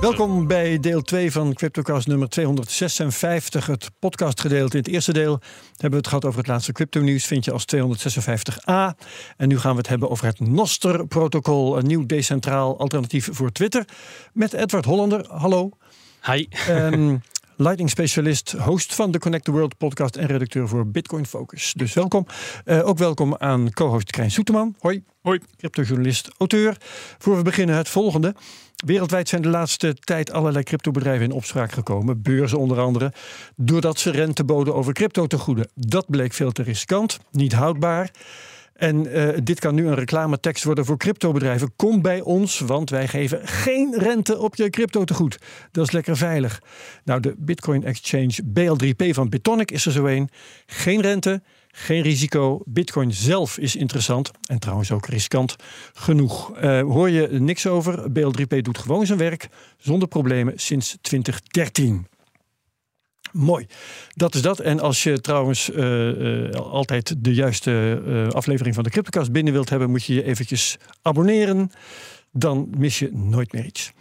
Welkom bij deel 2 van CryptoCast nummer 256. Het podcastgedeelte. In het eerste deel hebben we het gehad over het laatste crypto-nieuws. Vind je als 256a. En nu gaan we het hebben over het Noster-protocol. Een nieuw decentraal alternatief voor Twitter. Met Edward Hollander. Hallo. Hi. Um, Lightning specialist, host van de Connect the World podcast en redacteur voor Bitcoin Focus. Dus welkom. Uh, ook welkom aan co-host Krijn Soeterman. Hoi. Hoi. Cryptojournalist, auteur. Voor we beginnen het volgende. Wereldwijd zijn de laatste tijd allerlei cryptobedrijven in opspraak gekomen. Beurzen onder andere. Doordat ze rente boden over crypto te goeden. Dat bleek veel te riskant, niet houdbaar. En uh, dit kan nu een reclametekst worden voor cryptobedrijven. Kom bij ons, want wij geven geen rente op je crypto te goed. Dat is lekker veilig. Nou, de Bitcoin Exchange BL3P van Bitonic is er zo een. Geen rente, geen risico. Bitcoin zelf is interessant en trouwens ook riskant genoeg. Uh, hoor je niks over? BL3P doet gewoon zijn werk zonder problemen sinds 2013. Mooi. Dat is dat. En als je trouwens uh, uh, altijd de juiste uh, aflevering van de Cryptocast binnen wilt hebben, moet je je eventjes abonneren. Dan mis je nooit meer iets.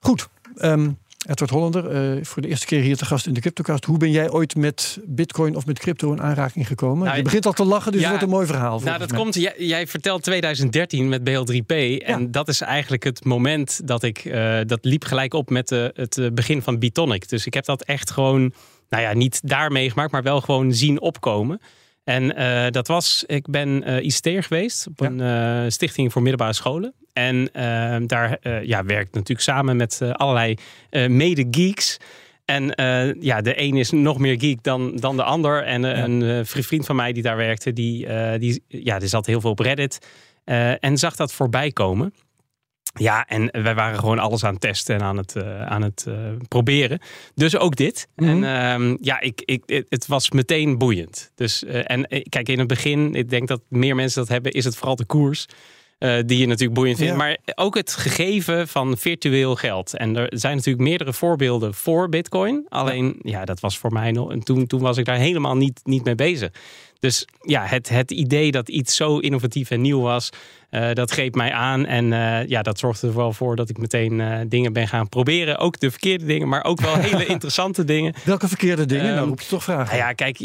Goed. Um, Edward Hollander, voor de eerste keer hier te gast in de Cryptocast. Hoe ben jij ooit met Bitcoin of met crypto in aanraking gekomen? Nou, je begint al te lachen, dus ja, het wordt een mooi verhaal. Nou, dat mij. komt. Jij, jij, vertelt 2013 met BL3P. En dat is eigenlijk het moment dat ik. dat liep gelijk op met het begin van Bitonic. Dus ik heb dat echt gewoon nou ja, niet daar meegemaakt, maar wel gewoon zien opkomen. En uh, dat was, ik ben uh, ICT'er geweest op ja. een uh, stichting voor middelbare scholen. En daar ja, werk ik natuurlijk samen met allerlei mede-geeks. En ja, de een is nog meer geek dan, dan de ander. En ja. een vriend van mij die daar werkte, die, die, ja, die zat heel veel op Reddit. en zag dat voorbij komen. Ja, en wij waren gewoon alles aan het testen en aan het, uh, aan het uh, proberen. Dus ook dit. Mm -hmm. En uh, ja, ik, ik, het was meteen boeiend. Dus, uh, en kijk, in het begin, ik denk dat meer mensen dat hebben, is het vooral de koers. die je natuurlijk boeiend vindt. Ja. Maar ook het gegeven van virtueel geld. En er zijn natuurlijk meerdere voorbeelden voor Bitcoin. Alleen, ja, ja dat was voor mij nog. En toen, toen was ik daar helemaal niet, niet mee bezig. Dus ja, het, het idee dat iets zo innovatief en nieuw was, uh, dat greep mij aan. En uh, ja, dat zorgde er wel voor dat ik meteen uh, dingen ben gaan proberen. Ook de verkeerde dingen, maar ook wel hele interessante dingen. Welke verkeerde dingen? Um, nou, roep je toch vragen. Nou ja, kijk,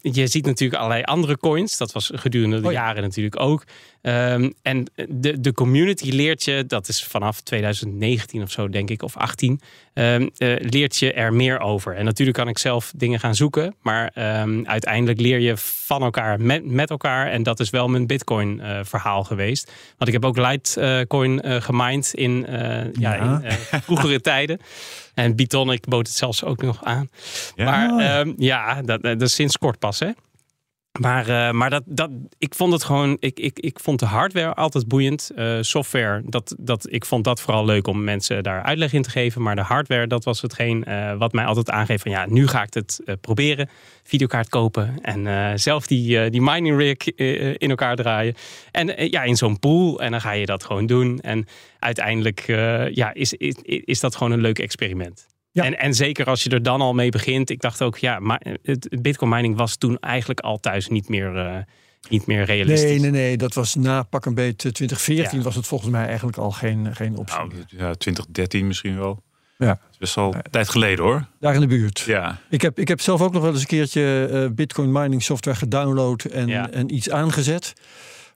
je ziet natuurlijk allerlei andere coins. Dat was gedurende de oh, ja. jaren natuurlijk ook. Um, en de, de community leert je, dat is vanaf 2019 of zo, denk ik, of 18, um, leert je er meer over. En natuurlijk kan ik zelf dingen gaan zoeken, maar uiteindelijk leer je van elkaar met, met elkaar. En dat is wel mijn Bitcoin-verhaal geweest. Want ik heb ook Litecoin uh, gemined in, uh, ja. ja. in vroegere tijden. En Bitonic bood het zelfs ook nog aan. Ja. Maar um, ja, dat, dat is sinds kort pas, hè? Maar, uh, maar dat, dat, ik vond het gewoon. Ik, ik, ik vond de hardware altijd boeiend. Uh, software, dat, dat, ik vond dat vooral leuk om mensen daar uitleg in te geven. Maar de hardware, dat was hetgeen uh, wat mij altijd aangeeft van ja, nu ga ik het proberen. Videokaart kopen en zelf die, die mining rig in elkaar draaien. En ja, in zo'n pool. En dan ga je dat gewoon doen. En uiteindelijk ja, is, is, is dat gewoon een leuk experiment. Ja. En, en zeker als je er dan al mee begint. Ik dacht ook, ja, maar het bitcoin mining was toen eigenlijk al thuis niet meer, uh, niet meer realistisch. Nee, nee, nee. Dat was na pak een beetje 2014 ja. was het volgens mij eigenlijk al geen, geen optie. Nou, ja, 2013 misschien wel. Ja. Dat is best al een tijd geleden hoor. Daar in de buurt. Ja. Ik heb, ik heb zelf ook nog wel eens een keertje uh, bitcoin mining software gedownload en, ja. en iets aangezet.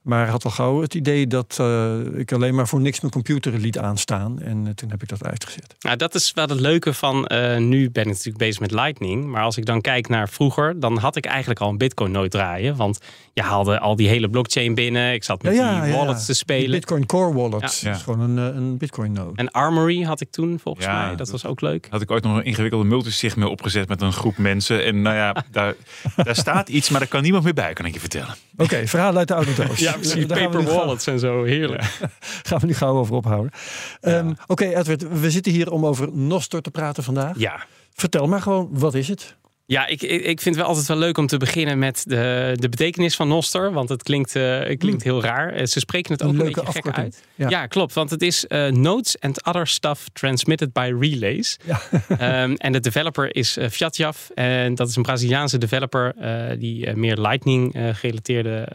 Maar had al gauw het idee dat uh, ik alleen maar voor niks mijn computer liet aanstaan. En uh, toen heb ik dat uitgezet. Nou, dat is wel het leuke van. Uh, nu ben ik natuurlijk bezig met Lightning. Maar als ik dan kijk naar vroeger, dan had ik eigenlijk al een Bitcoin nooit draaien. Want je haalde al die hele blockchain binnen. Ik zat met ja, ja, die wallets ja, te spelen. Die Bitcoin Core Wallet. Dat is gewoon een, een Bitcoin node. En Armory had ik toen volgens mij. Dat, was ook leuk. Had ik ooit nog een ingewikkelde multisig mail opgezet met een groep mensen. En nou ja, daar, daar staat iets, maar daar kan niemand meer bij, kan ik je vertellen. Oké, okay, verhaal uit de autodoos. ja, precies. Paper wallets en zo, heerlijk. gaan we nu gauw over ophouden. Um, Oké, okay, Edward, we zitten hier om over Nostor te praten vandaag. Ja. Vertel maar gewoon, wat is het? Ja, ik, ik vind het wel altijd wel leuk om te beginnen met de, de betekenis van Noster. Want het klinkt, eh, het klinkt heel raar. Eh, Ze spreken het ook Een beetje gek uit. Ja. Ja. klopt. Want het is eh, Notes and Other Stuff Transmitted by Relays. Ja. Ehm, en de developer is uh, Fjatjaf. En dat is een Braziliaanse developer die meer Lightning-gerelateerde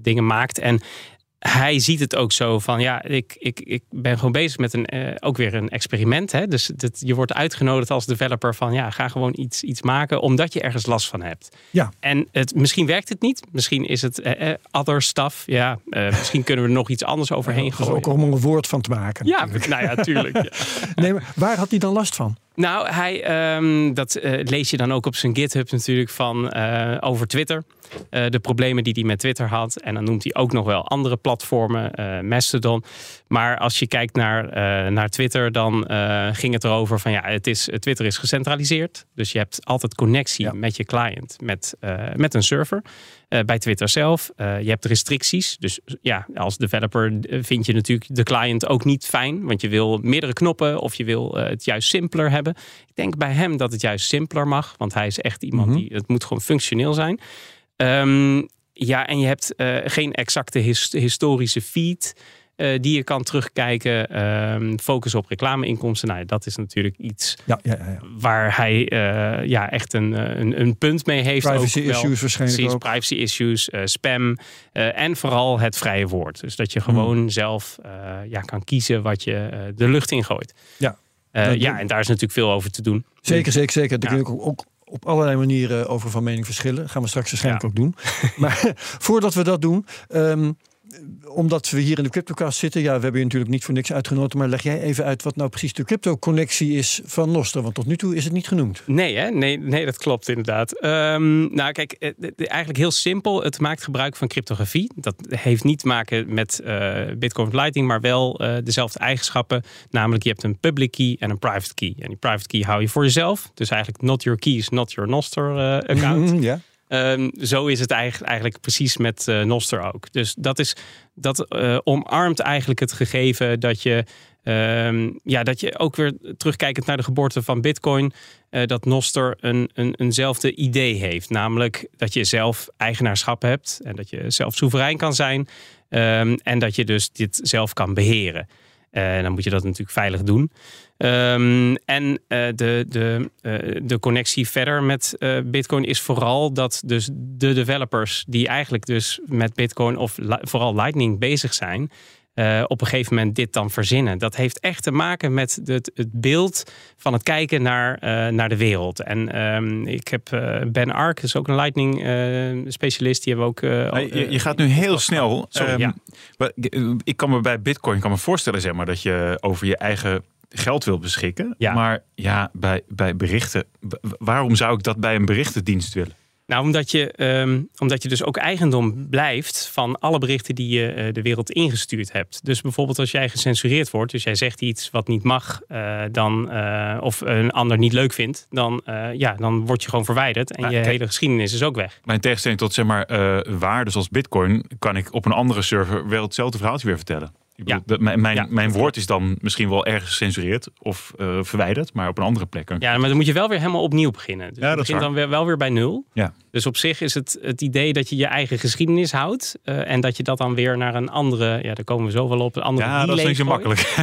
dingen maakt. En hij ziet het ook zo van ja, ik, ik, ik ben gewoon bezig met een, eh, ook weer een experiment. Hè? Dus dat, je wordt uitgenodigd als developer van ja, ga gewoon iets, iets maken omdat je ergens last van hebt. Ja. En het, misschien werkt het niet. Misschien is het eh, eh, other stuff. Ja, misschien kunnen we er nog iets anders overheen gooien. ook om er een woord van te maken. Ja, nou ja, tuurlijk. ja. Nee, maar waar had hij dan last van? Nou, hij, ehm, dat lees je dan ook op zijn GitHub natuurlijk van over Twitter. Eh, de problemen die hij met Twitter had. En dan noemt hij ook nog wel andere platformen, eh, Mastodon. Maar als je kijkt naar, eh, naar Twitter, dan ging het erover van ja, het is, Twitter is gecentraliseerd. Dus je hebt altijd connectie Ja. met je client, met, met een server. Bij Twitter zelf. Je hebt restricties. Dus ja, als developer vind je natuurlijk de client ook niet fijn. Want je wil meerdere knoppen of je wil het juist simpeler hebben. Ik denk bij hem dat het juist simpeler mag. Want hij is echt iemand Mhm. die, het moet gewoon functioneel zijn. Ehm, ja, en je hebt eh, geen exacte his- historische feed eh, die je kan terugkijken. Ehm, focus op reclameinkomsten. Nou, dat is natuurlijk iets Ja, ja, ja. waar hij eh, ja, echt een, een, een punt mee heeft. Privacy ook wel. issues waarschijnlijk Precies, ook. privacy issues, spam en vooral het vrije woord. Dus dat je Hmm. gewoon zelf ja, kan kiezen wat je de lucht in gooit. Ja. Ja, en daar is natuurlijk veel over te doen. Zeker, zeker, zeker. Daar kun je ook, ook op allerlei manieren over van mening verschillen. Gaan we straks waarschijnlijk ook doen. Maar voordat we dat doen, ehm, omdat we hier in de CryptoCast zitten, ja, we hebben je natuurlijk niet voor niks uitgenodigd, maar leg jij even uit wat nou precies de crypto-connectie is van Noster, want tot nu toe is het niet genoemd. Nee, hè? Nee, nee, dat klopt inderdaad. Ehm, nou, kijk, eh, eigenlijk heel simpel. Het maakt gebruik van cryptografie. Dat heeft niet te maken met eh, Bitcoin Lightning, maar wel eh, dezelfde eigenschappen. Namelijk, je hebt een public key en een private key. En die private key hou je voor jezelf. Dus eigenlijk not your keys, not your Noster account. Ja. Ehm, zo is het eigenlijk, eigenlijk precies met eh, Noster ook. Dus dat, is, dat eh, omarmt eigenlijk het gegeven dat je, ehm, ja, dat je ook weer terugkijkend naar de geboorte van Bitcoin, eh, dat Noster een, een, eenzelfde idee heeft. Namelijk dat je zelf eigenaarschap hebt en dat je zelf soeverein kan zijn. ehm, en dat je dus dit zelf kan beheren. En dan moet je dat natuurlijk veilig doen. Ehm, en eh, de, de, eh, de connectie verder met eh, Bitcoin is vooral dat dus de developers die eigenlijk dus met Bitcoin of vooral Lightning bezig zijn, eh, op een gegeven moment dit dan verzinnen. Dat heeft echt te maken met het, het beeld van het kijken naar, eh, naar de wereld. En ehm, ik heb eh, Ben Ark, is ook een Lightning specialist, die hebben ook. je, je gaat nu heel snel. Sorry, Ehm, ja. maar ik- kan me bij Bitcoin kan me voorstellen zeg maar, dat je over je eigen geld wil beschikken. Ja. Maar ja, bij, bij berichten. wa- Waarom zou ik dat bij een berichtendienst willen? Nou, omdat je, ehm, omdat je dus ook eigendom blijft van alle berichten die je eh, de wereld ingestuurd hebt. Dus bijvoorbeeld als jij gecensureerd wordt, dus jij zegt iets wat niet mag, eh, dan, eh, of een ander niet leuk vindt, dan, ja, dan word je gewoon verwijderd en Nou, je kijk- hele geschiedenis is ook weg. Mijn tegenstelling tot zeg maar waarden zoals Bitcoin, kan ik op een andere server wel hetzelfde verhaaltje weer vertellen. Ik bedoel, Ja. mijn mijn, Ja. mijn woord is dan misschien wel ergens gecensureerd of eh, verwijderd, maar op een andere plek. kan Ja, maar dan moet je wel weer helemaal opnieuw beginnen. Dus Ja, je dat begint dan weer, wel weer bij nul. Ja. Dus op zich is het het idee dat je je eigen geschiedenis houdt eh, en dat je dat dan weer naar een andere, ja, daar komen we zo wel op, een andere Ja, dat is niet zo makkelijk.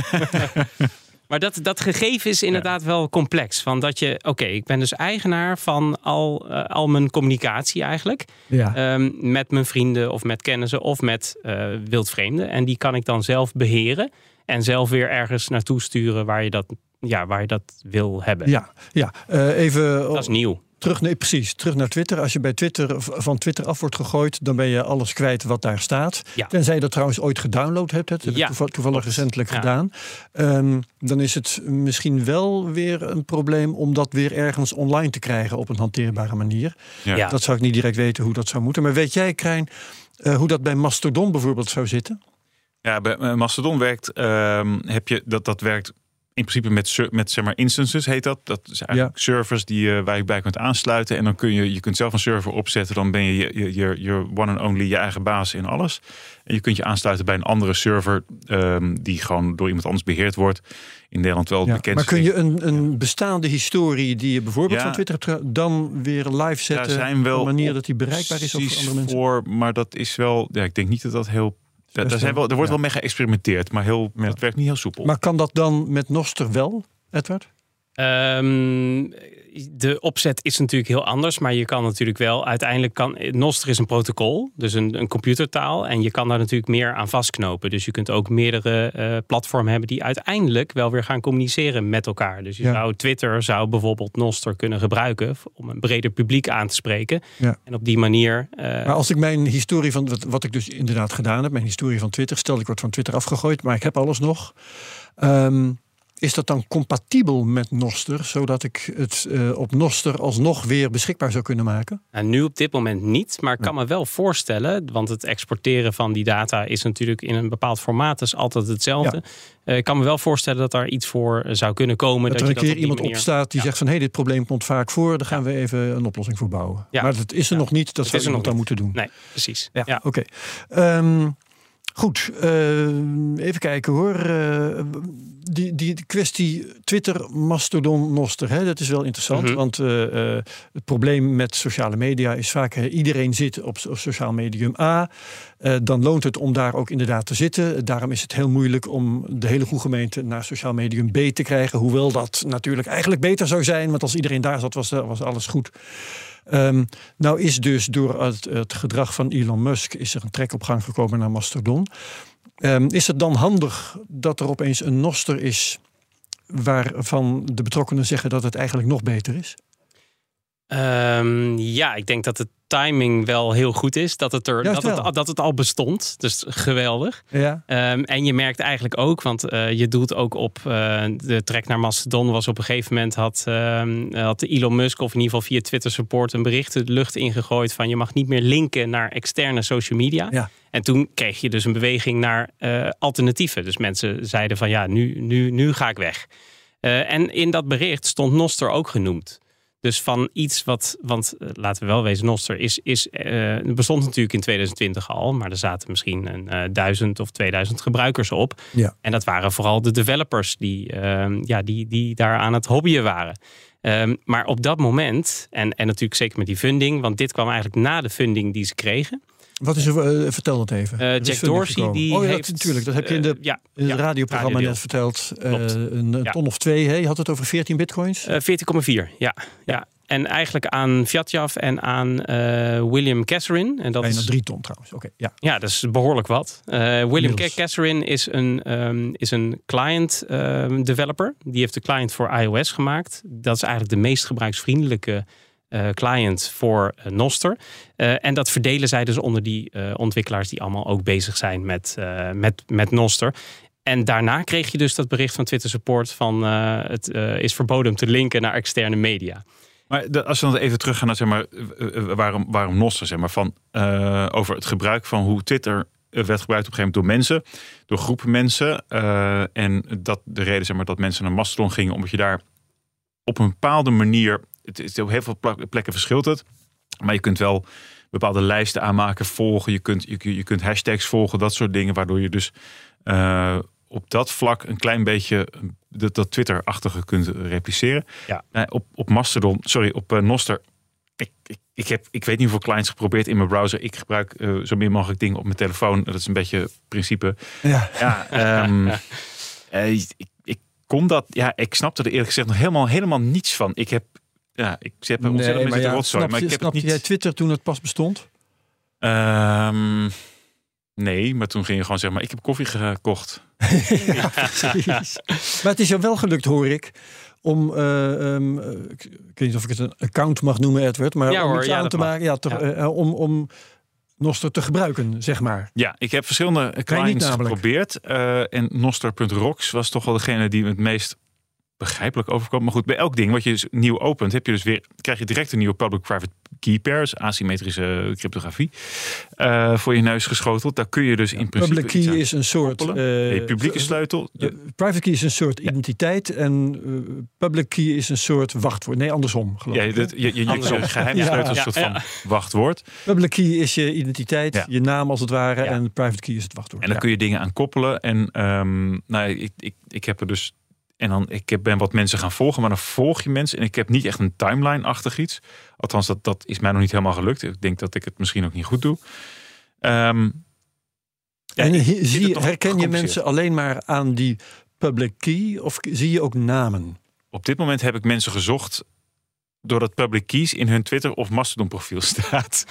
Maar dat, dat gegeven is inderdaad wel complex. Van dat je, oké, ik ben dus eigenaar van al, eh, al mijn communicatie eigenlijk. Ja. Ehm, met mijn vrienden of met kennissen of met eh, wildvreemden. En die kan ik dan zelf beheren. En zelf weer ergens naartoe sturen waar je dat, ja, waar je dat wil hebben. ja, ja. Eh, even Dat is nieuw. Terug, nee, precies, terug naar Twitter. Als je bij Twitter van Twitter af wordt gegooid, dan ben je alles kwijt wat daar staat. Ja. Tenzij je dat trouwens ooit gedownload hebt. Dat heb Ja, ik toeval- toevallig klopt. recentelijk Ja. gedaan. Ehm, dan is het misschien wel weer een probleem om dat weer ergens online te krijgen op een hanteerbare manier. Ja. Ja. Dat zou ik niet direct weten hoe dat zou moeten. Maar weet jij, Krijn, eh, hoe dat bij Mastodon bijvoorbeeld zou zitten? Ja, bij eh, Mastodon werkt, ehm, heb je dat, dat werkt in principe met, met zeg maar instances heet dat. Dat is eigenlijk servers die, je waar je bij kunt aansluiten. En dan kun je, je kunt zelf een server opzetten. Dan ben je je, je, je, one and only, je eigen baas in alles. En je kunt je aansluiten bij een andere server ehm, die gewoon door iemand anders beheerd wordt. In Nederland wel Ja, bekend. maar kun je een, een bestaande historie die je bijvoorbeeld Ja. van Twitter hebt dan weer live zetten Daar zijn wel op een manier dat die bereikbaar is voor andere mensen? voor, maar dat is wel, ja, ik denk niet dat dat heel. Ja, best daar, zijn wel, er wordt ja. wel mee geëxperimenteerd, maar heel, Ja. dat werkt niet heel soepel. Maar kan dat dan met Noster wel, Edward? Ehm, de opzet is natuurlijk heel anders, maar je kan natuurlijk wel uiteindelijk kan Nostr is een protocol, dus een, een computertaal, en je kan daar natuurlijk meer aan vastknopen. Dus je kunt ook meerdere eh, platformen hebben die uiteindelijk wel weer gaan communiceren met elkaar. Dus je Ja. zou Twitter zou bijvoorbeeld Nostr kunnen gebruiken om een breder publiek aan te spreken. Ja. En op die manier. eh, Maar als ik mijn historie van, wat, wat ik dus inderdaad gedaan heb, mijn historie van Twitter, stel ik word van Twitter afgegooid, maar ik heb alles nog. Ehm, is dat dan compatibel met Noster, zodat ik het eh, op Noster alsnog weer beschikbaar zou kunnen maken? Nou, nu op dit moment niet, maar ik kan me wel voorstellen, want het exporteren van die data is natuurlijk in een bepaald formaat, is altijd hetzelfde. Eh, ik kan me wel voorstellen dat daar iets voor zou kunnen komen. Dat, Dat, er een dat keer op iemand manier- opstaat die Ja. zegt van hé, hey, dit probleem komt vaak voor, daar gaan we even een oplossing voor bouwen. Ja. Maar dat is er nog niet, dat Het zou is iemand nog dan moeten doen. Nee, precies. Ja, Ja. oké. Ehm, goed, ehm, even kijken hoor. Eh, die, die kwestie Twitter, Mastodon, Noster, hè, dat is wel interessant. Mhm. Want eh, eh, het probleem met sociale media is vaak... eh, iedereen zit op, so- sociaal medium A. Eh, dan loont het om daar ook inderdaad te zitten. Daarom is het heel moeilijk om de hele goede gemeente naar sociaal medium B te krijgen. Hoewel dat natuurlijk eigenlijk beter zou zijn. Want als iedereen daar zat, was, eh, was alles goed. Ehm, nou is dus door het, het gedrag van Elon Musk is er een trek op gang gekomen naar Mastodon. Ehm, is het dan handig dat er opeens een noster is waarvan de betrokkenen zeggen dat het eigenlijk nog beter is? Ehm, ja, ik denk dat de timing wel heel goed is. Dat het, er, Juist dat het, dat het al bestond. Dus geweldig. Ja. Ehm, en je merkt eigenlijk ook, want eh, je doelt ook op eh, de trek naar Mastodon was op een gegeven moment had, ehm, had Elon Musk of in ieder geval via Twitter support een bericht de lucht ingegooid van je mag niet meer linken naar externe social media. Ja. En toen kreeg je dus een beweging naar eh, alternatieven. Dus mensen zeiden van ja, nu, nu, nu ga ik weg. En in dat bericht stond Noster ook genoemd. Dus van iets wat, want eh, laten we wel wezen, Noster is, is, eh, bestond natuurlijk in 2020 al, maar er zaten misschien een eh, duizend of 2000 gebruikers op. Ja. En dat waren vooral de developers die, ehm, ja, die, die daar aan het hobbyen waren. Ehm, maar op dat moment, en, en natuurlijk zeker met die funding, want dit kwam eigenlijk na de funding die ze kregen. Wat is er? eh, vertel dat even. Eh, is Jack Dorsey, die oh, ja, heeft... dat, natuurlijk. Dat heb je in, de, eh, ja, in het ja, radioprogramma net verteld. Een ton of twee. Hè? Je had het over 14 bitcoins. Eh, 14,4, ja, ja. En eigenlijk aan Vyatjaf en aan William Kesserin. En dat Bijna is drie ton trouwens. Oké, ja. Ja, dat is behoorlijk wat. William. Kesserin is een, ehm, is een client ehm, developer. Die heeft de client voor iOS gemaakt. Dat is eigenlijk de meest gebruiksvriendelijke client voor eh, Noster. Eh, en dat verdelen zij dus onder die eh, ontwikkelaars die allemaal ook bezig zijn met, eh, met, met Noster. En daarna kreeg je dus dat bericht van Twitter Support van eh, het eh, is verboden om te linken naar externe media. Maar als we dan even teruggaan naar zeg maar, eh, eh, waarom, waarom Nostr, zeg maar, van, eh, over het gebruik van hoe Twitter eh, werd gebruikt op een gegeven moment door mensen, door groepen mensen. eh, en dat de reden zeg maar, dat mensen naar Mastodon gingen, omdat je daar op een bepaalde manier, het is op heel veel plekken verschilt het, maar je kunt wel bepaalde lijsten aanmaken, volgen, je kunt, je, je kunt hashtags volgen, dat soort dingen, waardoor je dus eh, op dat vlak een klein beetje dat, dat Twitter-achtige kunt repliceren. Ja. Eh, op, op Mastodon, sorry, op eh, Noster. Ik, ik, ik, heb, ik weet niet hoeveel clients geprobeerd in mijn browser. Ik gebruik zo min mogelijk dingen op mijn telefoon. Dat is een beetje principe. ja. Ja, ehm, eh, ik, ik kon dat. Ja, ik snapte er eerlijk gezegd nog helemaal, helemaal niets van. Ik heb. Ja, ik zet er ontzettend met de rotzooi. snap Maar je, ik heb het snapte niet. jij Twitter toen het pas bestond? Ehm, nee, maar toen ging je gewoon zeggen: maar ik heb koffie gekocht. ja, precies. Maar het is jou wel gelukt, hoor ik, om, eh, ehm, eh, ik, weet niet of ik het een account mag noemen, Edward, maar Ja om hoor, iets ja, aan te mag. maken, ja, toch, Ja. eh, om, om Noster te gebruiken, zeg maar. Ja, ik heb verschillende clients geprobeerd. eh, en Noster.rocks was toch wel degene die het meest begrijpelijk overkwam. Maar goed, bij elk ding wat je dus nieuw opent, heb je dus weer, krijg je direct een nieuwe public-private key pairs, asymmetrische cryptografie, uh, voor je neus geschoteld. Daar kun je dus in principe. Public key is een soort. Uh, publieke sleutel. private key is een soort identiteit en public key is een soort wachtwoord. Nee, andersom. Geloof ja, dat, je, je, je geheime sleutel is een soort van wachtwoord. Public key is je identiteit, je naam als het ware, en private key is het wachtwoord. En dan kun je dingen aan koppelen. En um, nou, ik, ik, ik heb er dus en dan, ik ben wat mensen gaan volgen, maar dan volg je mensen. En ik heb niet echt een timeline-achtig iets. Althans, dat, dat is mij nog niet helemaal gelukt. Ik denk dat ik het misschien ook niet goed doe. Um, en zie, herken je mensen alleen maar aan die public key? Of zie je ook namen? Op dit moment heb ik mensen gezocht doordat public keys in hun Twitter of Mastodon profiel staat.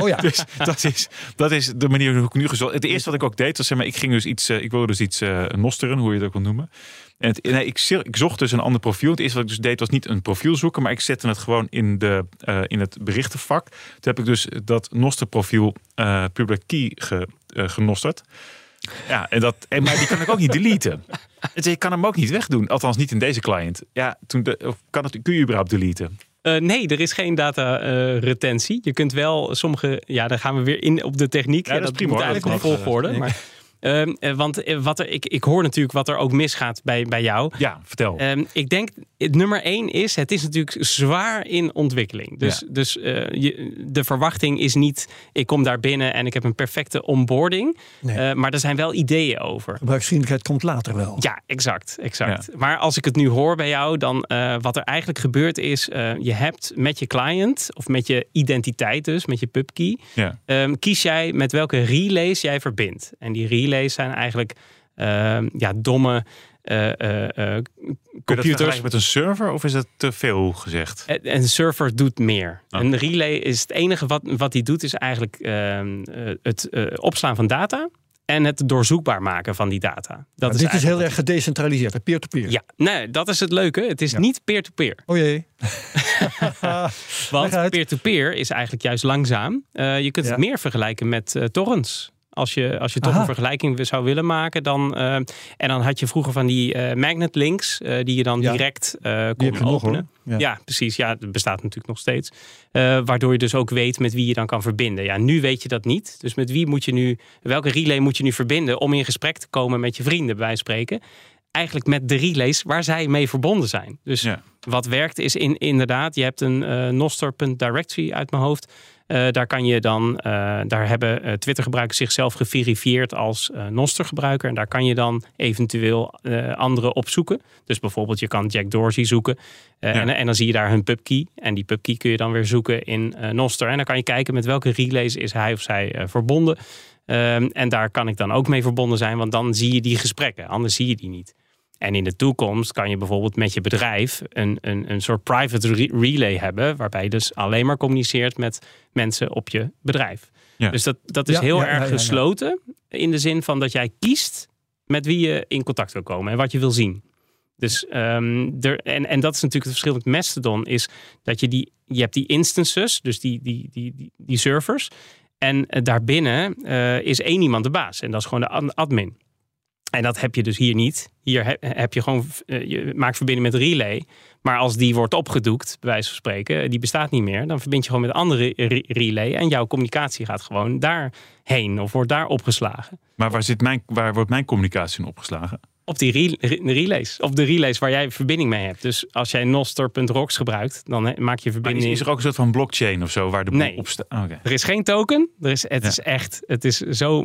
Oh ja. dus dat is, dat is de manier hoe ik nu gezocht. Het eerste wat ik ook deed was zeg maar, ik ging dus iets, uh, ik wilde dus iets uh, nosteren, hoe je het ook wil noemen. En het, nee, ik, ik, zocht dus een ander profiel. Het eerste wat ik dus deed was niet een profiel zoeken, maar ik zette het gewoon in, de, uh, in het berichtenvak. Toen heb ik dus dat nosterprofiel uh, public key ge, genosterd. Ja, en dat, en, maar die kan ik ook niet deleten. Dus ik kan hem ook niet wegdoen. Althans, niet in deze client. Ja, toen de, kan het, kun je überhaupt deleten? Uh, nee, er is geen data uh, retentie. Je kunt wel sommige. Ja, dan gaan we weer in op de techniek. Ja, dat, dat is prima. Moet eigenlijk een volgorde. Maar want eh, wat er, ik, ik hoor natuurlijk wat er ook misgaat bij, bij jou. Ja, vertel. Um, ik denk, het nummer één is, het is natuurlijk zwaar in ontwikkeling. Dus, ja. dus uh, je, de verwachting is niet, ik kom daar binnen en ik heb een perfecte onboarding. Nee. Uh, maar er zijn wel ideeën over. Gebruiksvriendelijkheid komt later wel. Ja, exact. exact. Ja. Maar als ik het nu hoor bij jou, dan wat er eigenlijk gebeurt is, je hebt met je client, of met je identiteit dus, met je pubkey, ja. um, kies jij met welke relays jij verbindt. En die relays zijn eigenlijk uh, ja, domme uh, uh, computers. met een server of is het te veel gezegd? Een server doet meer. Oh. Een relay is het enige wat, wat die doet, is eigenlijk ehm, het opslaan van data en het doorzoekbaar maken van die data. Dat is dit is heel erg gedecentraliseerd, peer-to-peer. Ja, nee, dat is het leuke. Het is ja. niet peer-to-peer. Oh jee. Want peer-to-peer is eigenlijk juist langzaam. Uh, je kunt ja. het meer vergelijken met uh, torrents. Als je, als je toch Aha. een vergelijking zou willen maken. Dan, uh, en dan had je vroeger van die uh, magnet links. Uh, die je dan ja. direct kon openen. Ja. ja. precies. Ja, dat bestaat natuurlijk nog steeds. waardoor je dus ook weet met wie je dan kan verbinden. Ja, nu weet je dat niet. Dus met wie moet je nu, welke relay moet je nu verbinden om in gesprek te komen met je vrienden, bij spreken. Eigenlijk met de relays waar zij mee verbonden zijn. Dus ja. wat werkt is in, inderdaad, je hebt een uh, noster.directory uit mijn hoofd. Uh, daar kan je dan, uh, daar hebben uh, Twitter-gebruikers zichzelf geverifieerd als Noster-gebruiker. En daar kan je dan eventueel anderen opzoeken. Dus bijvoorbeeld, je kan Jack Dorsey zoeken. Ja. en, en, dan zie je daar hun pubkey. En die pubkey kun je dan weer zoeken in Noster. En dan kan je kijken met welke relays is hij of zij verbonden. Ehm, en daar kan ik dan ook mee verbonden zijn, want dan zie je die gesprekken. Anders zie je die niet. En in de toekomst kan je bijvoorbeeld met je bedrijf een, een, een soort private re relay hebben, waarbij je dus alleen maar communiceert met mensen op je bedrijf. Ja. Dus dat, dat is Ja, heel ja, erg ja, ja, ja. gesloten in de zin van dat jij kiest met wie je in contact wil komen en wat je wil zien. Dus ehm, er, en, en dat is natuurlijk het verschil met Mastodon, is dat je die, je hebt die instances, dus die, die, die, die, die servers. En eh, daarbinnen eh, is één iemand de baas. En dat is gewoon de ad- admin. En dat heb je dus hier niet. Hier he- heb je gewoon, eh, je maakt verbinding met relay. Maar als die wordt opgedoekt, bij wijze van spreken, die bestaat niet meer. Dan verbind je gewoon met andere re- relay. En jouw communicatie gaat gewoon daarheen of wordt daar opgeslagen. Maar waar, zit mijn, waar wordt mijn communicatie in opgeslagen? Op die re- re- relays. Of de relays waar jij verbinding mee hebt. Dus als jij noster.rocks gebruikt, dan he- maak je verbinding. is, is er ook een soort van blockchain of zo waar de Nee. op staat? Oh. Er is geen token. Er is, het Ja. is echt, het is zo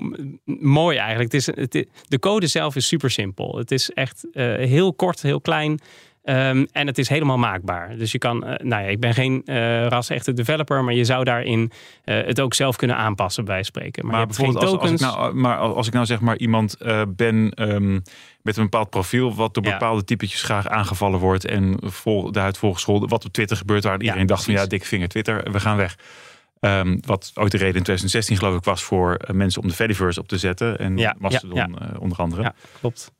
mooi eigenlijk. Het is, het is- de code zelf is super simpel. Het is echt eh, heel kort, heel klein. Ehm, en het is helemaal maakbaar. Dus je kan, eh, nou ja, ik ben geen eh ras-echte developer, maar je zou daarin eh, het ook zelf kunnen aanpassen bij spreken. Maar, bijvoorbeeld als, als, ik nou, maar als ik nou zeg maar iemand ben ehm, met een bepaald profiel... wat door Ja. bepaalde typetjes graag aangevallen wordt... en vol, daaruit volgescholden, wat op Twitter gebeurt... waar iedereen dacht van ja, dik vinger Twitter, we gaan weg. Ehm, wat ook de reden in 2016 geloof ik was voor mensen om de Fediverse op te zetten. En Ja, Mastodon onder andere. Ja, klopt.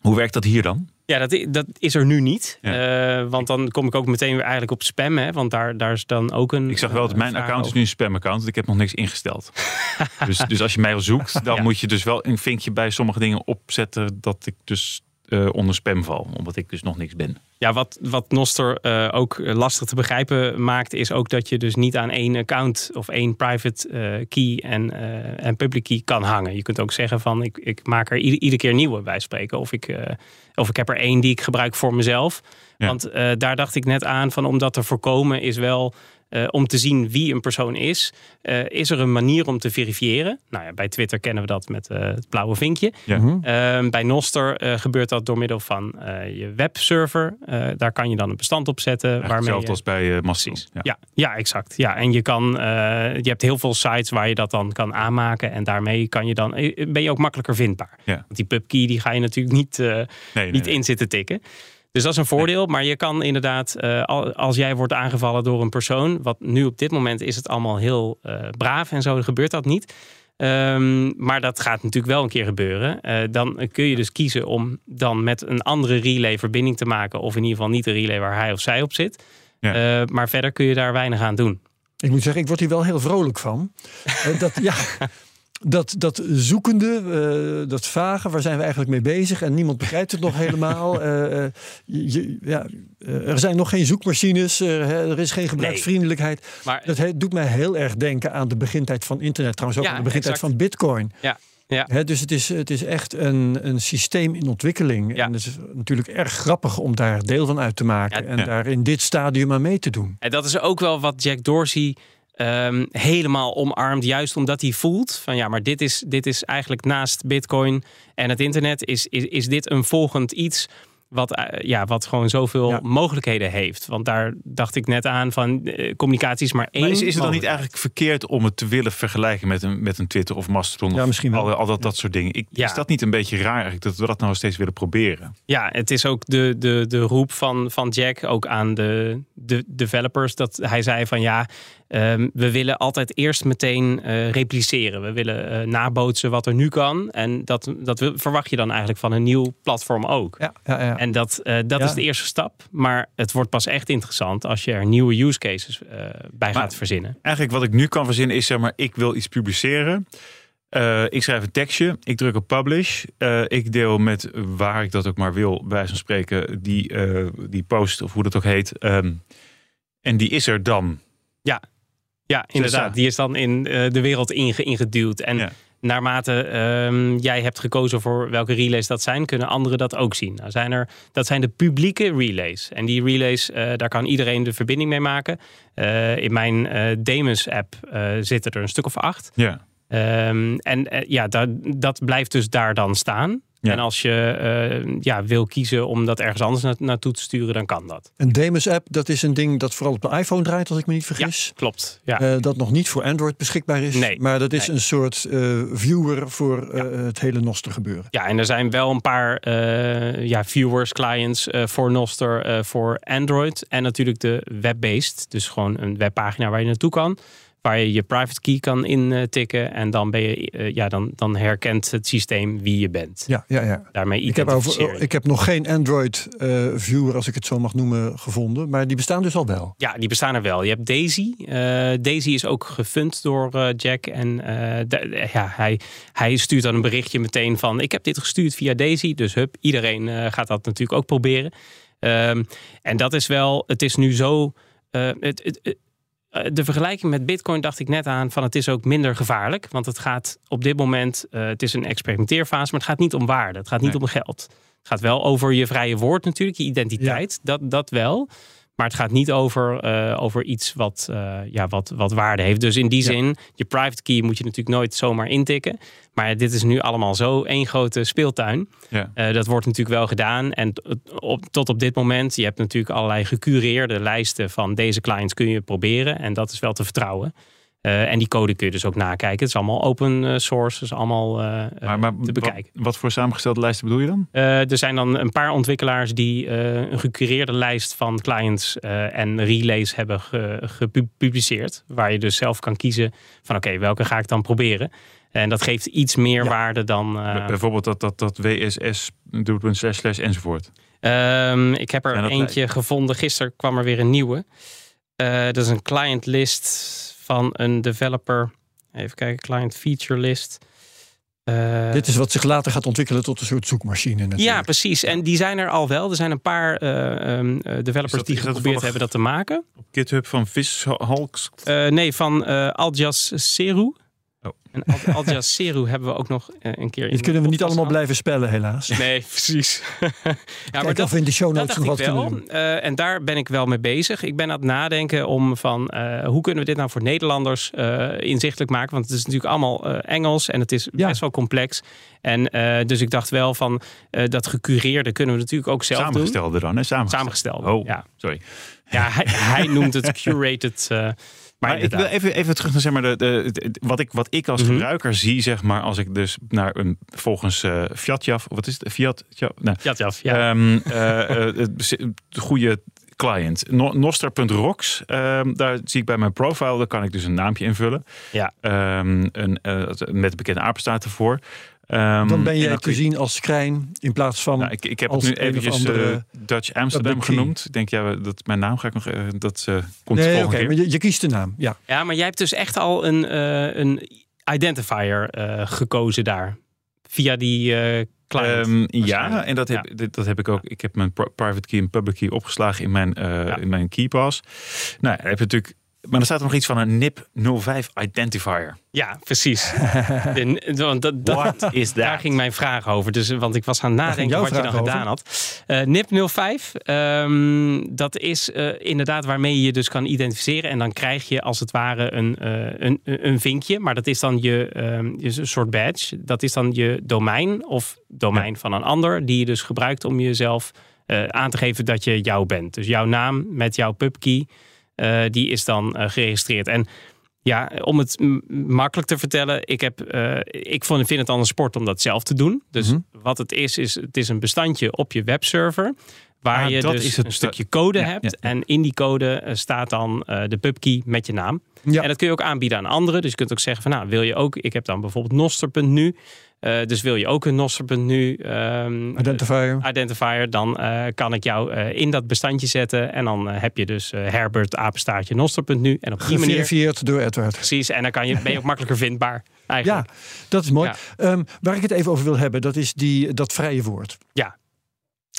Hoe werkt dat hier dan? Ja, dat, dat is er nu niet. Ja. Eh, want dan kom ik ook meteen weer eigenlijk op spam. Hè, want daar, daar is dan ook een. Ik zag wel dat mijn account is nu een spam-account. want Ik heb nog niks ingesteld. dus, dus als je mij zoekt, dan Ja. moet je dus wel een vinkje bij sommige dingen opzetten. Dat ik dus eh, onder spam val. Omdat ik dus nog niks ben. Ja, wat, wat Noster eh, ook lastig te begrijpen maakt, is ook dat je dus niet aan één account of één private eh, key en, en public key kan hangen. Je kunt ook zeggen van ik, ik maak er ieder, iedere keer nieuwe bij spreken. Of ik, of ik heb er één die ik gebruik voor mezelf. Ja. Want daar dacht ik net aan van om dat te voorkomen is wel eh, om te zien wie een persoon is. eh, is er een manier om te verifiëren? Nou ja, bij Twitter kennen we dat met eh, het blauwe vinkje. Ja. Mhm. Ehm, bij Noster eh, gebeurt dat door middel van eh, je webserver. Eh, daar kan je dan een bestand op zetten. Eigenlijk waarmee hetzelfde je... als bij eh Mastodon. Precies. Ja. Ja. Ja, exact. Ja, en je kan, eh, je hebt heel veel sites waar je dat dan kan aanmaken. En daarmee kan je dan, ben je ook makkelijker vindbaar. Ja. Want die pubkey die ga je natuurlijk niet, eh, nee, niet nee. in zitten tikken. Dus dat is een voordeel. Maar je kan inderdaad, eh, al- als jij wordt aangevallen door een persoon. Wat nu op dit moment is het allemaal heel eh, braaf en zo. Gebeurt dat niet. Ehm, maar dat gaat natuurlijk wel een keer gebeuren. Eh, dan kun je dus kiezen om dan met een andere relay verbinding te maken. Of in ieder geval niet de relay waar hij of zij op zit. Ja. Eh, maar verder kun je daar weinig aan doen. Ik moet zeggen, ik word hier wel heel vrolijk van. Dat, ja, dat, dat zoekende, eh, dat vage, waar zijn we eigenlijk mee bezig? En niemand begrijpt het nog helemaal. Eh, eh, je- ja, er zijn nog geen zoekmachines, er is geen gebruiksvriendelijkheid. Maar Dat he- doet mij heel erg denken aan de begintijd van internet. Trouwens ook Ja, aan de begintijd exact. van bitcoin. Ja, ja. Dus het is, het is echt een, een systeem in ontwikkeling. Ja. En het is natuurlijk erg grappig om daar deel van uit te maken. Ja, en daar in dit stadium aan mee te doen. En dat is ook wel wat Jack Dorsey ehm, helemaal omarmt. Juist omdat hij voelt van ja, maar dit is, dit is eigenlijk naast Bitcoin en het internet, is, is, is dit een volgend iets. Wat, eh, ja, wat gewoon zoveel Ja. mogelijkheden heeft. Want daar dacht ik net aan van eh, communicatie is maar één. Maar is, is het dan niet eigenlijk verkeerd om het te willen vergelijken met een, met een Twitter of Mastodon? Ja, of misschien wel. Al, al dat, dat soort dingen. Ik, Ja. Is dat niet een beetje raar eigenlijk dat we dat nou steeds willen proberen? Ja, het is ook de, de, de roep van, van Jack ook aan de, de developers. Dat hij zei van ja, ehm, we willen altijd eerst meteen eh, repliceren. We willen eh, nabootsen wat er nu kan. En dat, dat wil- verwacht je dan eigenlijk van een nieuw platform ook. Ja, ja, ja. En dat, eh, dat Ja. is de eerste stap. Maar het wordt pas echt interessant als je er nieuwe use cases eh, bij gaat verzinnen. Eigenlijk wat ik nu kan verzinnen is zeg maar, ik wil iets publiceren. Eh, ik schrijf een tekstje, ik druk op publish. Eh, ik deel met waar ik dat ook maar wil, bij wijze van spreken, die, eh, die post of hoe dat ook heet. Ehm, en die is er dan. Ja, inderdaad. staat. Die is dan in eh, de wereld inge- ingeduwd. En Ja. naarmate ehm, jij hebt gekozen voor welke relays dat zijn, kunnen anderen dat ook zien. Nou, zijn er, dat zijn de publieke relays. En die relays, eh, daar kan iedereen de verbinding mee maken. Eh, in mijn eh Demus app eh, zitten er een stuk of acht. Ja. Ehm, en ja, dat, dat blijft dus daar dan staan. Ja. En als je eh, ja, wil kiezen om dat ergens anders na- naartoe te sturen, dan kan dat. Een Demus-app, dat is een ding dat vooral op de iPhone draait, als ik me niet vergis. Klopt. Ja. Eh, dat nog niet voor Android beschikbaar is. Nee, maar dat is nee. een soort eh, viewer voor het hele Noster gebeuren. Ja, en er zijn wel een paar ja, viewers, clients voor Noster, voor Android. En natuurlijk de web-based. Dus gewoon een webpagina waar je naartoe kan. Waar je je private key kan intikken. En dan, ben je, eh, ja, dan, dan herkent het systeem wie je bent. Ja, ja, ja. Daarmee Ik heb, over, ik heb nog geen Android-viewer, als ik het zo mag noemen, gevonden. Maar die bestaan dus al wel. Ja, die bestaan er wel. Je hebt Daisy. Eh, Daisy is ook gefund door eh, Jack. En eh, ja, hij, hij stuurt dan een berichtje meteen van... ik heb dit gestuurd via Daisy. Dus hup, iedereen eh, gaat dat natuurlijk ook proberen. Ehm, en dat is wel... Het is nu zo... eh, het, het, eh, de vergelijking met Bitcoin dacht ik net aan van het is ook minder gevaarlijk. Want het gaat op dit moment, eh, het is een experimenteerfase, maar het gaat niet om waarde. Het gaat niet Nee. om geld. Het gaat wel over je vrije woord natuurlijk, je identiteit. Dat, dat wel. Maar het gaat niet over, eh, over iets wat, eh, ja, wat, wat waarde heeft. Dus in die Ja. zin, je private key moet je natuurlijk nooit zomaar intikken. Maar dit is nu allemaal zo één grote speeltuin. Ja. Eh, dat wordt natuurlijk wel gedaan. En op, tot op dit moment, je hebt natuurlijk allerlei gecureerde lijsten van deze clients kun je proberen. En dat is wel te vertrouwen. Eh, en die code kun je dus ook nakijken. Het is allemaal open eh, source, dus allemaal eh, Maar, maar te wat, bekijken. wat voor samengestelde lijsten bedoel je dan? Er zijn dan een paar ontwikkelaars die een gecureerde lijst van clients en relays hebben ge- gepubliceerd. Waar je dus zelf kan kiezen van oké, welke ga ik dan proberen. En dat geeft iets meer Ja. waarde dan. Bijvoorbeeld dat, dat, dat WSS, slash, slash, enzovoort. Ehm, ik heb er eentje gevonden. Gisteren kwam er weer een nieuwe. Dat is een client list van een developer. Even kijken, client feature list. Uh, Dit is wat zich later gaat ontwikkelen tot een soort zoekmachine. Natuurlijk. Ja, precies. En die zijn er al wel. Er zijn een paar uh, um, developers dat, die geprobeerd hebben dat te maken. Op GitHub van Fishhawks? Uh, nee, van Aljas Seru. Oh. En Al Seru hebben we ook nog een keer. Dit kunnen we niet allemaal blijven spellen, helaas. Nee, precies. ja, Kijk maar dat, in de show notes nog wat wel. doen. Uh, en daar ben ik wel mee bezig. Ik ben aan het nadenken om van uh, hoe kunnen we dit nou voor Nederlanders uh, inzichtelijk maken? Want het is natuurlijk allemaal Engels en het is Ja. best wel complex. En dus ik dacht wel van dat gecureerde kunnen we natuurlijk ook zelf doen. Samengestelde dan, hè? Samengestelde. Samengestelde, Oh, ja. sorry. Ja, hij, hij noemt het curated. Uh, maar, ik wil even, even terug naar zeg maar, de, de, de- wat, ik, wat ik als Mhm. gebruiker zie, zeg maar, als ik dus naar een volgens eh Fiatjaf, of wat is het? Fiat, ja, nou, ja, ja, de goede client. No- Noster.rocks. ehm, daar zie ik bij mijn profile. Daar kan ik dus een naampje invullen. Ja. Ehm, een, met een bekende apenstaart ervoor. Ehm, Dan ben jij kun te je- zien als scrijn in plaats van... Nou, ik, ik heb als het nu een of eventjes andere eh, Dutch Amsterdam genoemd. Ik denk, ja, dat mijn naam ga ik nog... eh, dat eh, komt de nee, oké, volgende keer. maar je, je kiest de naam. Ja. ja, maar jij hebt dus echt al een, eh, een identifier eh, gekozen daar. Via die eh client. Ehm, ja, en dat heb, dat heb ik ook. Ik heb mijn pri- private key en public key opgeslagen in mijn, eh in mijn keypass. Nou, dan heb je natuurlijk. Maar er staat er nog iets van een NIP 05 identifier. Ja, precies. De- want dat, dat, What is Daar ging mijn vraag over. Dus, want ik was aan het nadenken wat je dan over? gedaan had. NIP 05, ehm, dat is eh, inderdaad waarmee je je dus kan identificeren. En dan krijg je als het ware een, eh, een, een vinkje. Maar dat is dan je, ehm, een soort badge. Dat is dan je domein of domein van een ander. Die je dus gebruikt om jezelf eh, aan te geven dat je jou bent. Dus jouw naam met jouw pubkey, eh, die is dan eh, geregistreerd. En ja, om het makkelijk te vertellen, ik, heb, eh, ik vind het al een sport om dat zelf te doen. Dus Mhm. wat het is, is het is een bestandje op je webserver. Waar Ah, je dat dus is het een stukje code Ja, hebt. ja, ja. En in die code staat dan de pubkey met je naam. Ja. En dat kun je ook aanbieden aan anderen. Dus je kunt ook zeggen van nou, wil je ook... Ik heb dan bijvoorbeeld noster.nu. eh dus wil je ook een noster.nu ehm, Identifier. identifier, dan eh, kan ik jou eh, in dat bestandje zetten. En dan eh, heb je dus eh, Herbert apenstaartje noster.nu. En op die manier Geverifieerd door Edward. Precies, en dan kan je, ben je ook makkelijker vindbaar. Eigenlijk. Ja, dat is mooi. Ja. Ehm, waar ik het even over wil hebben, dat is die, dat vrije woord. Ja.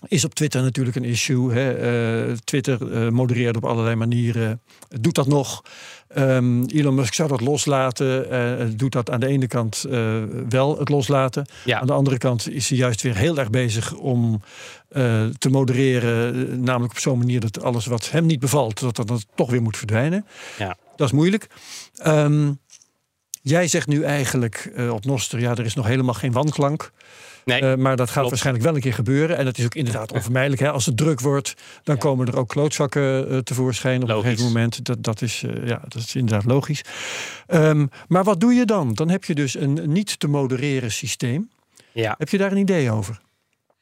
Is op Twitter natuurlijk een issue. Hè? Eh, Twitter eh, modereert op allerlei manieren. Doet dat nog. Ehm, Elon Musk zou dat loslaten. eh, doet dat aan de ene kant eh, wel, het loslaten. Ja. Aan de andere kant is hij juist weer heel erg bezig om eh, te modereren. Namelijk op zo'n manier dat alles wat hem niet bevalt, dat dat, dat toch weer moet verdwijnen. Ja. Dat is moeilijk. Ehm, jij zegt nu eigenlijk op Noster, ja, er is nog helemaal geen wanklank. Nee, Eh, maar dat gaat klopt. waarschijnlijk wel een keer gebeuren. En dat is ook inderdaad onvermijdelijk. Hè? Als het druk wordt, dan Ja. komen er ook klootzakken eh, tevoorschijn op Logisch. een gegeven moment. Dat, dat, is, eh, ja, dat is inderdaad logisch. Ehm, maar wat doe je dan? Dan heb je dus een niet te modereren systeem. ja. Heb je daar een idee over?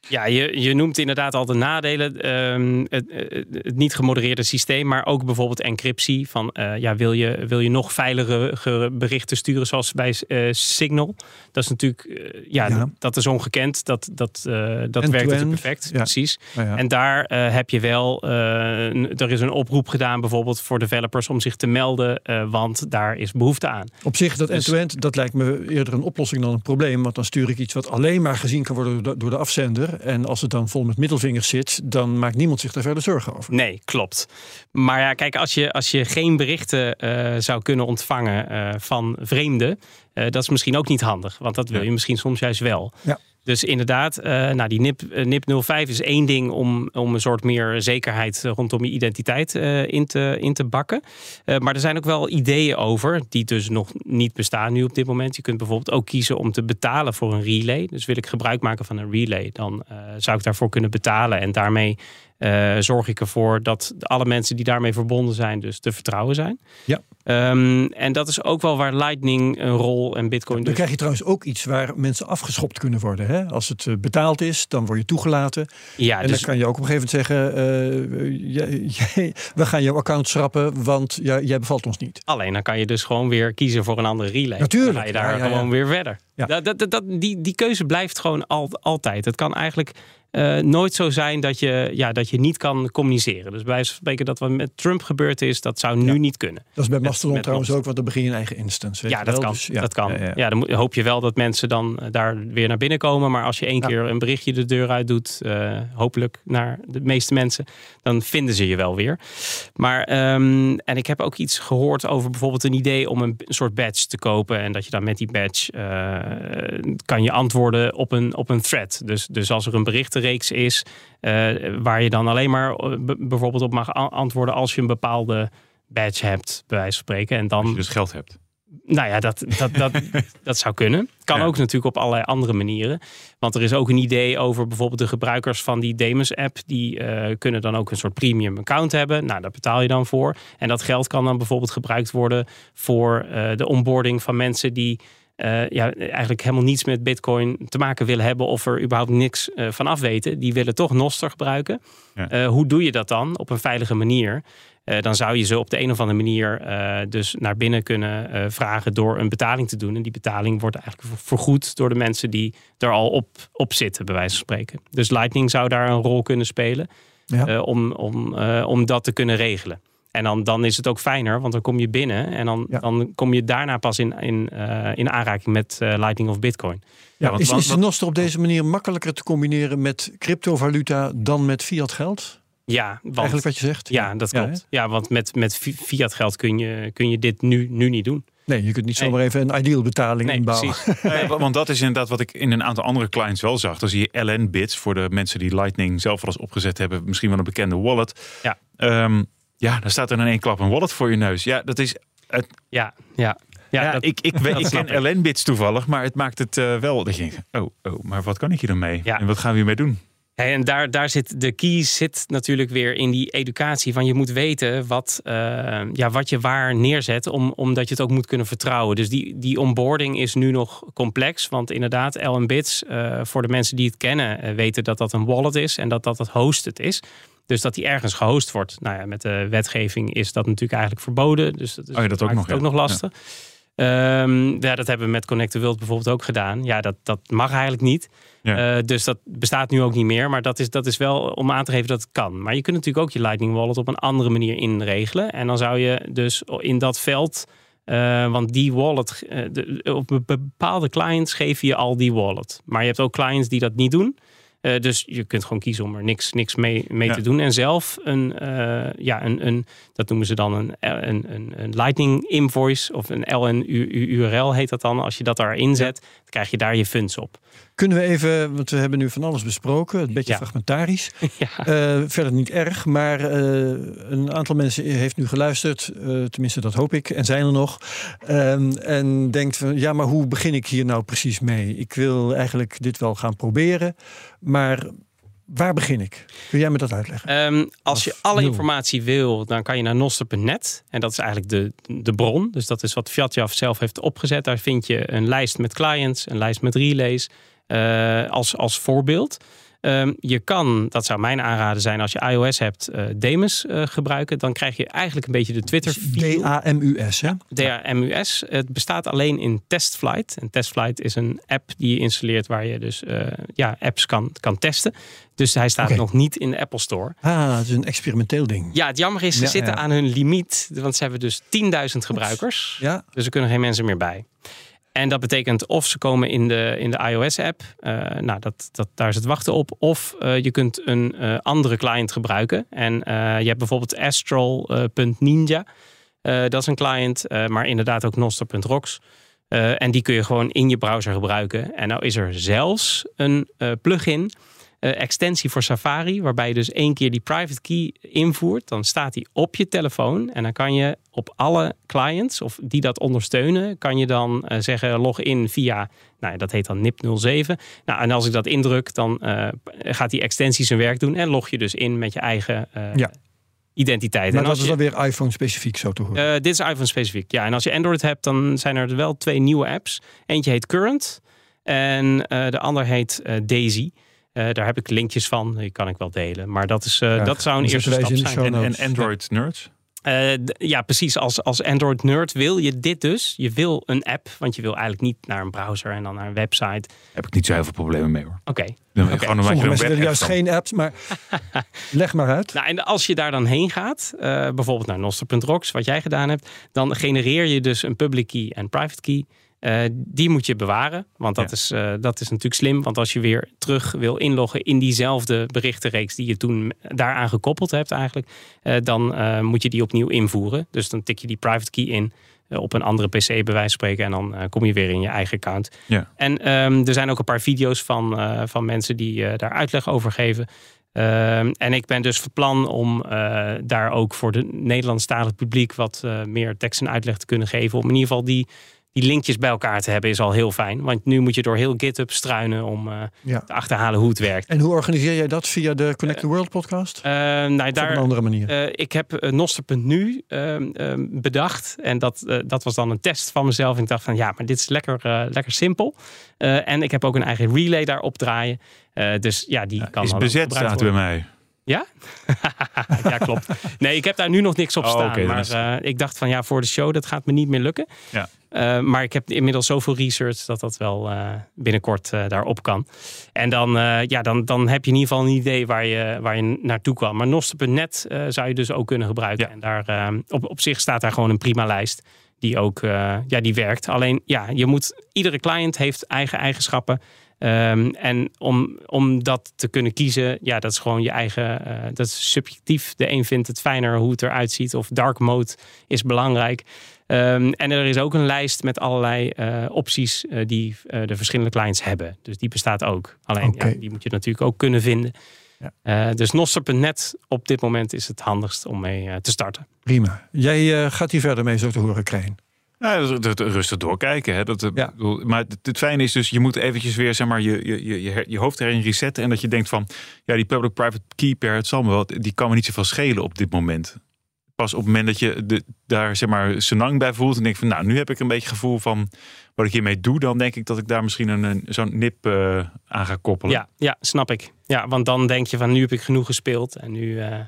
Ja, je, je noemt inderdaad al de nadelen. ehm, het, het, niet gemodereerde systeem, maar ook bijvoorbeeld encryptie. Van, eh, ja, wil, je, wil je nog veiligere berichten sturen zoals bij eh, Signal? Dat is natuurlijk, eh, ja, Ja. Dat, is ongekend. Dat, dat, dat werkt natuurlijk perfect, ja. precies. Nou ja. En daar heb je wel, een- er is een oproep gedaan bijvoorbeeld voor developers om zich te melden, want daar is behoefte aan. Op zich, dat Dus- end-to-end, dat lijkt me eerder een oplossing dan een probleem. Want dan stuur ik iets wat alleen maar gezien kan worden door de, door de afzender. En als het dan vol met middelvingers zit, dan maakt niemand zich daar verder zorgen over. Nee, klopt. Maar ja, kijk, als je, als je geen berichten eh, zou kunnen ontvangen eh, van vreemden, eh, dat is misschien ook niet handig. Want dat wil je misschien soms juist wel. Ja. Dus inderdaad, eh, nou, die NIP, NIP 05 is één ding om, om een soort meer zekerheid eh, rondom je identiteit eh, in, te, in te bakken. Maar er zijn ook wel ideeën over, die dus nog niet bestaan nu op dit moment. Je kunt bijvoorbeeld ook kiezen om te betalen voor een relay. Dus wil ik gebruik maken van een relay, dan zou ik daarvoor kunnen betalen. En daarmee eh, zorg ik ervoor dat alle mensen die daarmee verbonden zijn, dus te vertrouwen zijn. Ja. Ehm, en dat is ook wel waar Lightning een rol en Bitcoin Dan dus. krijg je trouwens ook iets waar mensen afgeschopt kunnen worden. Hè? Als het eh, betaald is, dan word je toegelaten. Ja, en dus dan kan je ook op een gegeven moment zeggen: eh, jij- jij- we gaan jouw account schrappen, want ja, jij bevalt ons niet. alleen dan kan je dus gewoon weer kiezen voor een andere relay. Natuurlijk, Dan ga je daar ja, gewoon weer verder. Ja. Dat, dat, dat, die, die keuze blijft gewoon al, altijd. Het kan eigenlijk uh, nooit zo zijn dat je, ja, dat je niet kan communiceren. Dus bij spreken dat wat met Trump gebeurd is, dat zou nu niet kunnen. Dat is bij Mastodon trouwens ook, want dan begin je een eigen instance. ja, dat kan. Dus, ja. dat kan. Ja, dan hoop je wel dat mensen dan daar weer naar binnen komen. Maar als je één keer een berichtje de deur uit doet, hopelijk naar de meeste mensen, dan vinden ze je wel weer. Maar, ehm, en ik heb ook iets gehoord over bijvoorbeeld een idee om een, soort badge te kopen. En dat je dan met die badge kan je antwoorden op een, op een thread. Dus, dus als er een is uh, waar je dan alleen maar eh, bijvoorbeeld op mag antwoorden als je een bepaalde badge hebt, bij wijze van spreken. En dan, als je dus geld hebt. Nou ja, dat, dat, dat, dat zou kunnen. Kan ook natuurlijk op allerlei andere manieren. Want er is ook een idee over bijvoorbeeld de gebruikers van die Demus-app. Die uh, kunnen dan ook een soort premium account hebben. Nou, daar betaal je dan voor. En dat geld kan dan bijvoorbeeld gebruikt worden voor uh, de onboarding van mensen die uh, ja, eigenlijk helemaal niets met Bitcoin te maken willen hebben of er überhaupt niks uh, van af weten, die willen toch Noster gebruiken. Ja. Uh, hoe doe je dat dan op een veilige manier? dan zou je ze op de een of andere manier dus naar binnen kunnen vragen door een betaling te doen. En die betaling wordt eigenlijk vergoed door de mensen die er al op, op zitten, bij wijze van spreken. Dus Lightning zou daar een rol kunnen spelen ja. om, om, om dat te kunnen regelen. En dan, dan is het ook fijner, want dan kom je binnen en dan, dan kom je daarna pas in, in, uh, in aanraking met uh, Lightning of Bitcoin. Ja, want, is, is de Noster op deze manier makkelijker te combineren met cryptovaluta dan met fiat geld? Ja, want, eigenlijk wat je zegt. Ja, dat klopt. Ja, want met, met fiat geld kun je, kun je dit nu, nu niet doen. Nee, je kunt niet zomaar even een ideal betaling nee, inbouwen. Nee, want dat is inderdaad wat ik in een aantal andere clients wel zag. Dan zie je LN-bits voor de mensen die Lightning zelf al eens opgezet hebben. Misschien wel een bekende wallet. Ja. Um, ja, dan staat er in één klap een wallet voor je neus. Ja, dat is. Het... Ja, ja. Ja, ja dat, ik, ik, ik ken LN-bits toevallig, maar het maakt het uh, wel. Dat je oh, oh, maar wat kan ik hier dan mee? Ja. En wat gaan we hiermee doen? Hey, en daar, daar zit de key zit natuurlijk weer in die educatie. Van je moet weten wat, uh, ja, wat je waar neerzet, om, omdat je het ook moet kunnen vertrouwen. Dus die, die onboarding is nu nog complex. Want inderdaad, LN-bits, uh, voor de mensen die het kennen, weten dat dat een wallet is en dat dat het hosted is. Dus dat die ergens gehost wordt. Nou ja, met de wetgeving is dat natuurlijk eigenlijk verboden. Dus dat is oh ja, dat ook nog, ook nog lastig. Ja. Um, ja, dat hebben we met Connect the World bijvoorbeeld ook gedaan. Ja, dat, dat mag eigenlijk niet. Ja. Uh, dus dat bestaat nu ook niet meer. Maar dat is, dat is wel om aan te geven dat het kan. Maar je kunt natuurlijk ook je Lightning Wallet op een andere manier inregelen. En dan zou je dus in dat veld... Uh, want die wallet, uh, de, op bepaalde clients geef je al die wallet. Maar je hebt ook clients die dat niet doen. Uh, dus je kunt gewoon kiezen om er niks, niks mee, mee ja. te doen. En zelf een, uh, ja, een, een, dat noemen ze dan een, een, een, een Lightning invoice of een LN-URL heet dat dan. Als je dat daarin zet, dan krijg je daar je funds op. Kunnen we even, want we hebben nu van alles besproken, een beetje ja. fragmentarisch. Ja. Uh, verder niet erg, maar uh, een aantal mensen heeft nu geluisterd, uh, tenminste dat hoop ik, en zijn er nog. Um, en denkt van, ja, maar hoe begin ik hier nou precies mee? Ik wil eigenlijk dit wel gaan proberen, maar Waar begin ik? Kun jij me dat uitleggen? Um, als je alle informatie wil, dan kan je naar noster.net. En dat is eigenlijk de, de bron. Dus dat is wat Fiatjaf zelf heeft opgezet. Daar vind je een lijst met clients, een lijst met relays. Uh, als, als voorbeeld. Um, je kan, dat zou mijn aanraden zijn als je iOS hebt, uh, Demus uh, gebruiken. Dan krijg je eigenlijk een beetje de Twitter. D-A-M-U-S, hè? D-A-M-U-S. Het bestaat alleen in TestFlight. En TestFlight is een app die je installeert waar je dus uh, ja, apps kan, kan testen. Dus hij staat okay. nog niet in de Apple Store. Ah, het is een experimenteel ding. Ja, het jammer is, ze ja, zitten ja. aan hun limiet. Want ze hebben dus 10.000 gebruikers. Ja. Dus er kunnen geen mensen meer bij. En dat betekent of ze komen in de, in de iOS-app. Uh, nou, dat, dat, daar is het wachten op. Of uh, je kunt een uh, andere client gebruiken. En je hebt bijvoorbeeld astral.ninja. dat is een client, maar inderdaad ook noster.rocks. en die kun je gewoon in je browser gebruiken. En nou is er zelfs een plugin extensie voor Safari, waarbij je dus één keer die private key invoert. Dan staat die op je telefoon en dan kan je op alle clients of die dat ondersteunen, kan je dan uh, zeggen login via, nou dat heet dan NIP07. Nou, en als ik dat indruk, dan uh, gaat die extensie zijn werk doen en log je dus in met je eigen ja identiteit. Maar en dat is dan weer iPhone-specifiek zo te horen? Uh, dit is iPhone-specifiek, ja. En als je Android hebt, dan zijn er wel twee nieuwe apps. Eentje heet Current en uh, de ander heet uh, Daisy. Uh, daar heb ik linkjes van, die kan ik wel delen. Maar dat, is, uh, ja, dat zou een eerste stap zijn. En, en, Android Nerds? Uh, ja, precies. Als, als Android-nerd wil je dit dus. Je wil een app, want je wil eigenlijk niet naar een browser en dan naar een website. Heb ik niet zo heel veel problemen mee hoor. Oké. Dan Oké. Gewoon een Sommige mensen willen juist geen apps, maar leg maar uit. Nou, en als je daar dan heen gaat, eh, bijvoorbeeld naar noster.rocks, wat jij gedaan hebt, dan genereer je dus een public key en private key. Eh, die moet je bewaren, want dat, Ja. is, eh, dat is natuurlijk slim. Want als je weer terug wil inloggen in diezelfde berichtenreeks die je toen daaraan gekoppeld hebt eigenlijk, eh, dan moet je die opnieuw invoeren. Dus dan tik je die private key in op een andere PC bij wijze van spreken en dan kom je weer in je eigen account. Ja. En ehm, er zijn ook een paar video's van, van mensen die daar uitleg over geven. Ehm, en ik ben dus van plan om daar ook voor de Nederlandstalig publiek wat meer tekst en uitleg te kunnen geven. Om in ieder geval die, die linkjes bij elkaar te hebben, is al heel fijn. Want nu moet je door heel GitHub struinen om eh, Ja. te achterhalen hoe het werkt. En hoe organiseer jij dat via de Connect the World podcast? Eh, nou, Of op een daar, andere manier? eh, ik heb eh, Noster.nu ehm, ehm, bedacht. En dat, eh, dat was dan een test van mezelf. En ik dacht van ja, maar dit is lekker, eh, lekker simpel. Eh, en ik heb ook een eigen relay daarop draaien. Eh, dus ja, die kan Is bezet staat bij mij. Ja? ja, klopt. Nee, ik heb daar nu nog niks op Oh, staan. maar is- eh, ik dacht van ja, voor de show, dat gaat me niet meer lukken. Ja. Eh, maar ik heb inmiddels zoveel research dat dat wel eh, binnenkort eh, daarop kan. En dan, ja, dan, dan heb je in ieder geval een idee waar je, waar je naartoe kwam. Maar Noster.net zou je dus ook kunnen gebruiken. Ja. En daar, op, op zich staat daar gewoon een prima lijst. Die ook ja, die werkt. Alleen ja, je moet, iedere client heeft eigen eigenschappen. Um, en om, om dat te kunnen kiezen, ja, dat is gewoon je eigen, uh, dat is subjectief. De een vindt het fijner hoe het eruit ziet, of dark mode is belangrijk. Um, en er is ook een lijst met allerlei uh, opties uh, die de verschillende clients hebben. Dus die bestaat ook. Alleen okay. ja, die moet je natuurlijk ook kunnen vinden. Ja. dus Noster.net op dit moment is het handigst om mee te starten. Prima. Jij gaat hier verder mee zo te horen krijgen. Ja, dat, rustig doorkijken. Hè. Dat, ja. maar het, het, fijne is dus, je moet eventjes weer zeg maar, je, je, je, je hoofd erin resetten. En dat je denkt van, ja, die public-private key pair, het zal me wel, die kan me niet zoveel schelen op dit moment. Pas op het moment dat je de, daar zeg maar senang bij voelt en denkt van, nou, nu heb ik een beetje gevoel van wat ik hiermee doe, dan denk ik dat ik daar misschien een, een zo'n nip uh, aan ga koppelen. Ja, ja, snap ik. Ja, want dan denk je van, nu heb ik genoeg gespeeld en nu... Uh...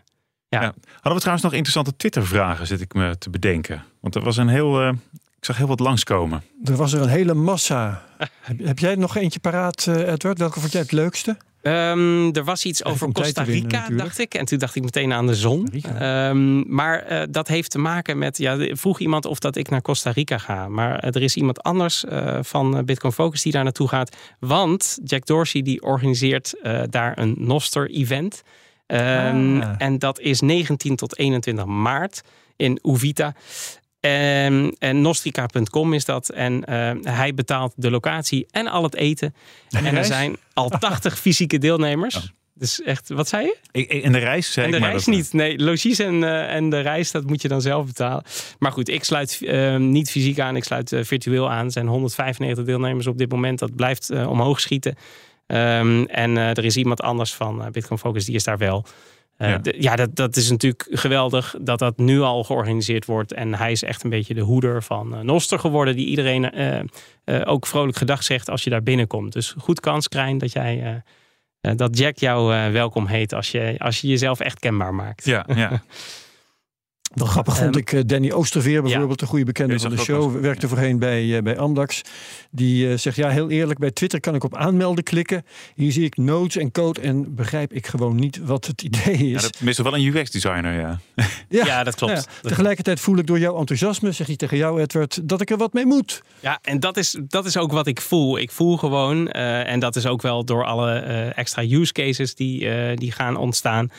Ja. ja. Hadden we trouwens nog interessante Twitter-vragen, zit ik me te bedenken. Want er was een heel. Uh, ik zag heel wat langskomen. Er was er een hele massa. heb, heb, jij nog eentje paraat, Edward? Welke vond jij het leukste? Um, er was iets over Costa Rica, winnen, dacht ik. En toen dacht ik meteen aan de zon. Um, maar uh, dat heeft te maken met... Ja, vroeg iemand of dat ik naar Costa Rica ga. Maar er is iemand anders uh, van Bitcoin Focus die daar naartoe gaat. Want Jack Dorsey die organiseert daar een Noster-event. Um, ah. En dat is 19 tot 21 maart in Uvita. En, en Nostrica.com is dat. En uh, hij betaalt de locatie en al het eten. En, en er zijn al 80 fysieke deelnemers. Oh. Dus echt, wat zei je? Ik, en de reis zei En de ik maar reis dat... niet. Nee, logies en, uh, en de reis, dat moet je dan zelf betalen. Maar goed, ik sluit uh, niet fysiek aan. Ik sluit virtueel aan. Er zijn 195 deelnemers op dit moment. Dat blijft omhoog schieten. Um, en er is iemand anders van Bitcoin Focus, die is daar wel. Uh, ja, dat, dat is natuurlijk geweldig dat dat nu al georganiseerd wordt. En hij is echt een beetje de hoeder van uh, Noster geworden. Die iedereen uh, ook vrolijk gedag zegt als je daar binnenkomt. Dus goed kans, Krijn, dat jij... dat Jack jou welkom heet als je, als je jezelf echt kenbaar maakt. Ja, ja. Wel grappig vond Um, ik uh, Danny Oosterveer bijvoorbeeld, ja. een goede bekende van de show. Was... Werkte voorheen bij, uh, bij Amdax. Die uh, zegt, ja heel eerlijk, bij Twitter kan ik op aanmelden klikken. Hier zie ik notes en code en begrijp ik gewoon niet wat het idee is. Ja, dat mist wel een UX-designer, ja. ja. ja. dat klopt. Ja, tegelijkertijd voel ik door jouw enthousiasme, zeg je tegen jou Edward, dat ik er wat mee moet. Ja, en dat is, dat is ook wat ik voel. Ik voel gewoon, uh, en dat is ook wel door alle uh, extra use cases die, uh, die gaan ontstaan,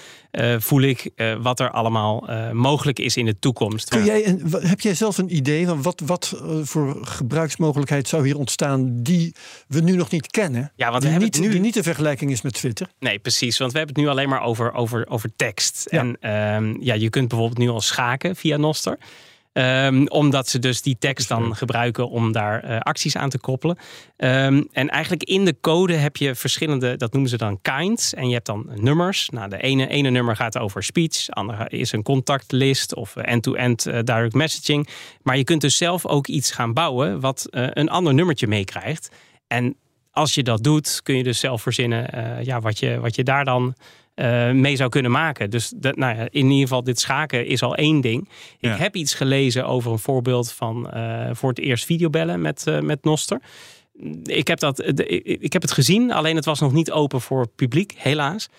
voel ik wat er allemaal mogelijk is in de toekomst. Kun jij een, heb jij zelf een idee van wat, wat voor gebruiksmogelijkheid zou hier ontstaan die we nu nog niet kennen? Ja, want die, we niet, nu... die niet de vergelijking is met Twitter. Nee, precies. Want we hebben het nu alleen maar over, over, over tekst. Ja. En um, ja, je kunt bijvoorbeeld nu al schaken via Noster. Um, omdat ze dus die tekst dan gebruiken om daar uh, acties aan te koppelen. Um, en eigenlijk in de code heb je verschillende, dat noemen ze dan kinds. En je hebt dan nummers. Nou, de ene, ene nummer gaat over speech. De andere is een contactlist of end-to-end -end, uh, direct messaging. Maar je kunt dus zelf ook iets gaan bouwen wat uh, een ander nummertje meekrijgt. En als je dat doet, kun je dus zelf verzinnen ja, wat, je, wat je daar dan eh, mee zou kunnen maken. Dus dat, nou ja, in ieder geval, dit schaken is al één ding. Ik heb iets gelezen over een voorbeeld van eh, voor het eerst videobellen met, eh, met Noster. Ik heb, dat, ik ik heb het gezien, alleen het was nog niet open voor het publiek, helaas.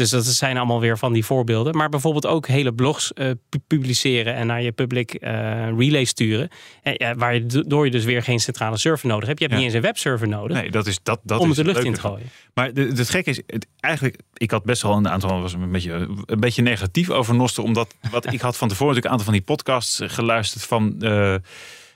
Dus dat zijn allemaal weer van die voorbeelden. Maar bijvoorbeeld ook hele blogs eh, pu- publiceren en naar je public eh, relay sturen. En, ja, waar je, door je dus weer geen centrale server nodig hebt. Je hebt Ja. niet eens een webserver nodig Nee, dat is dat. dat om is de lucht in te gooien. Maar de, het gekke is, het, eigenlijk, ik had best wel een aantal, was een beetje, een beetje negatief over Noster, omdat wat ik had van tevoren natuurlijk een aantal van die podcasts geluisterd van eh,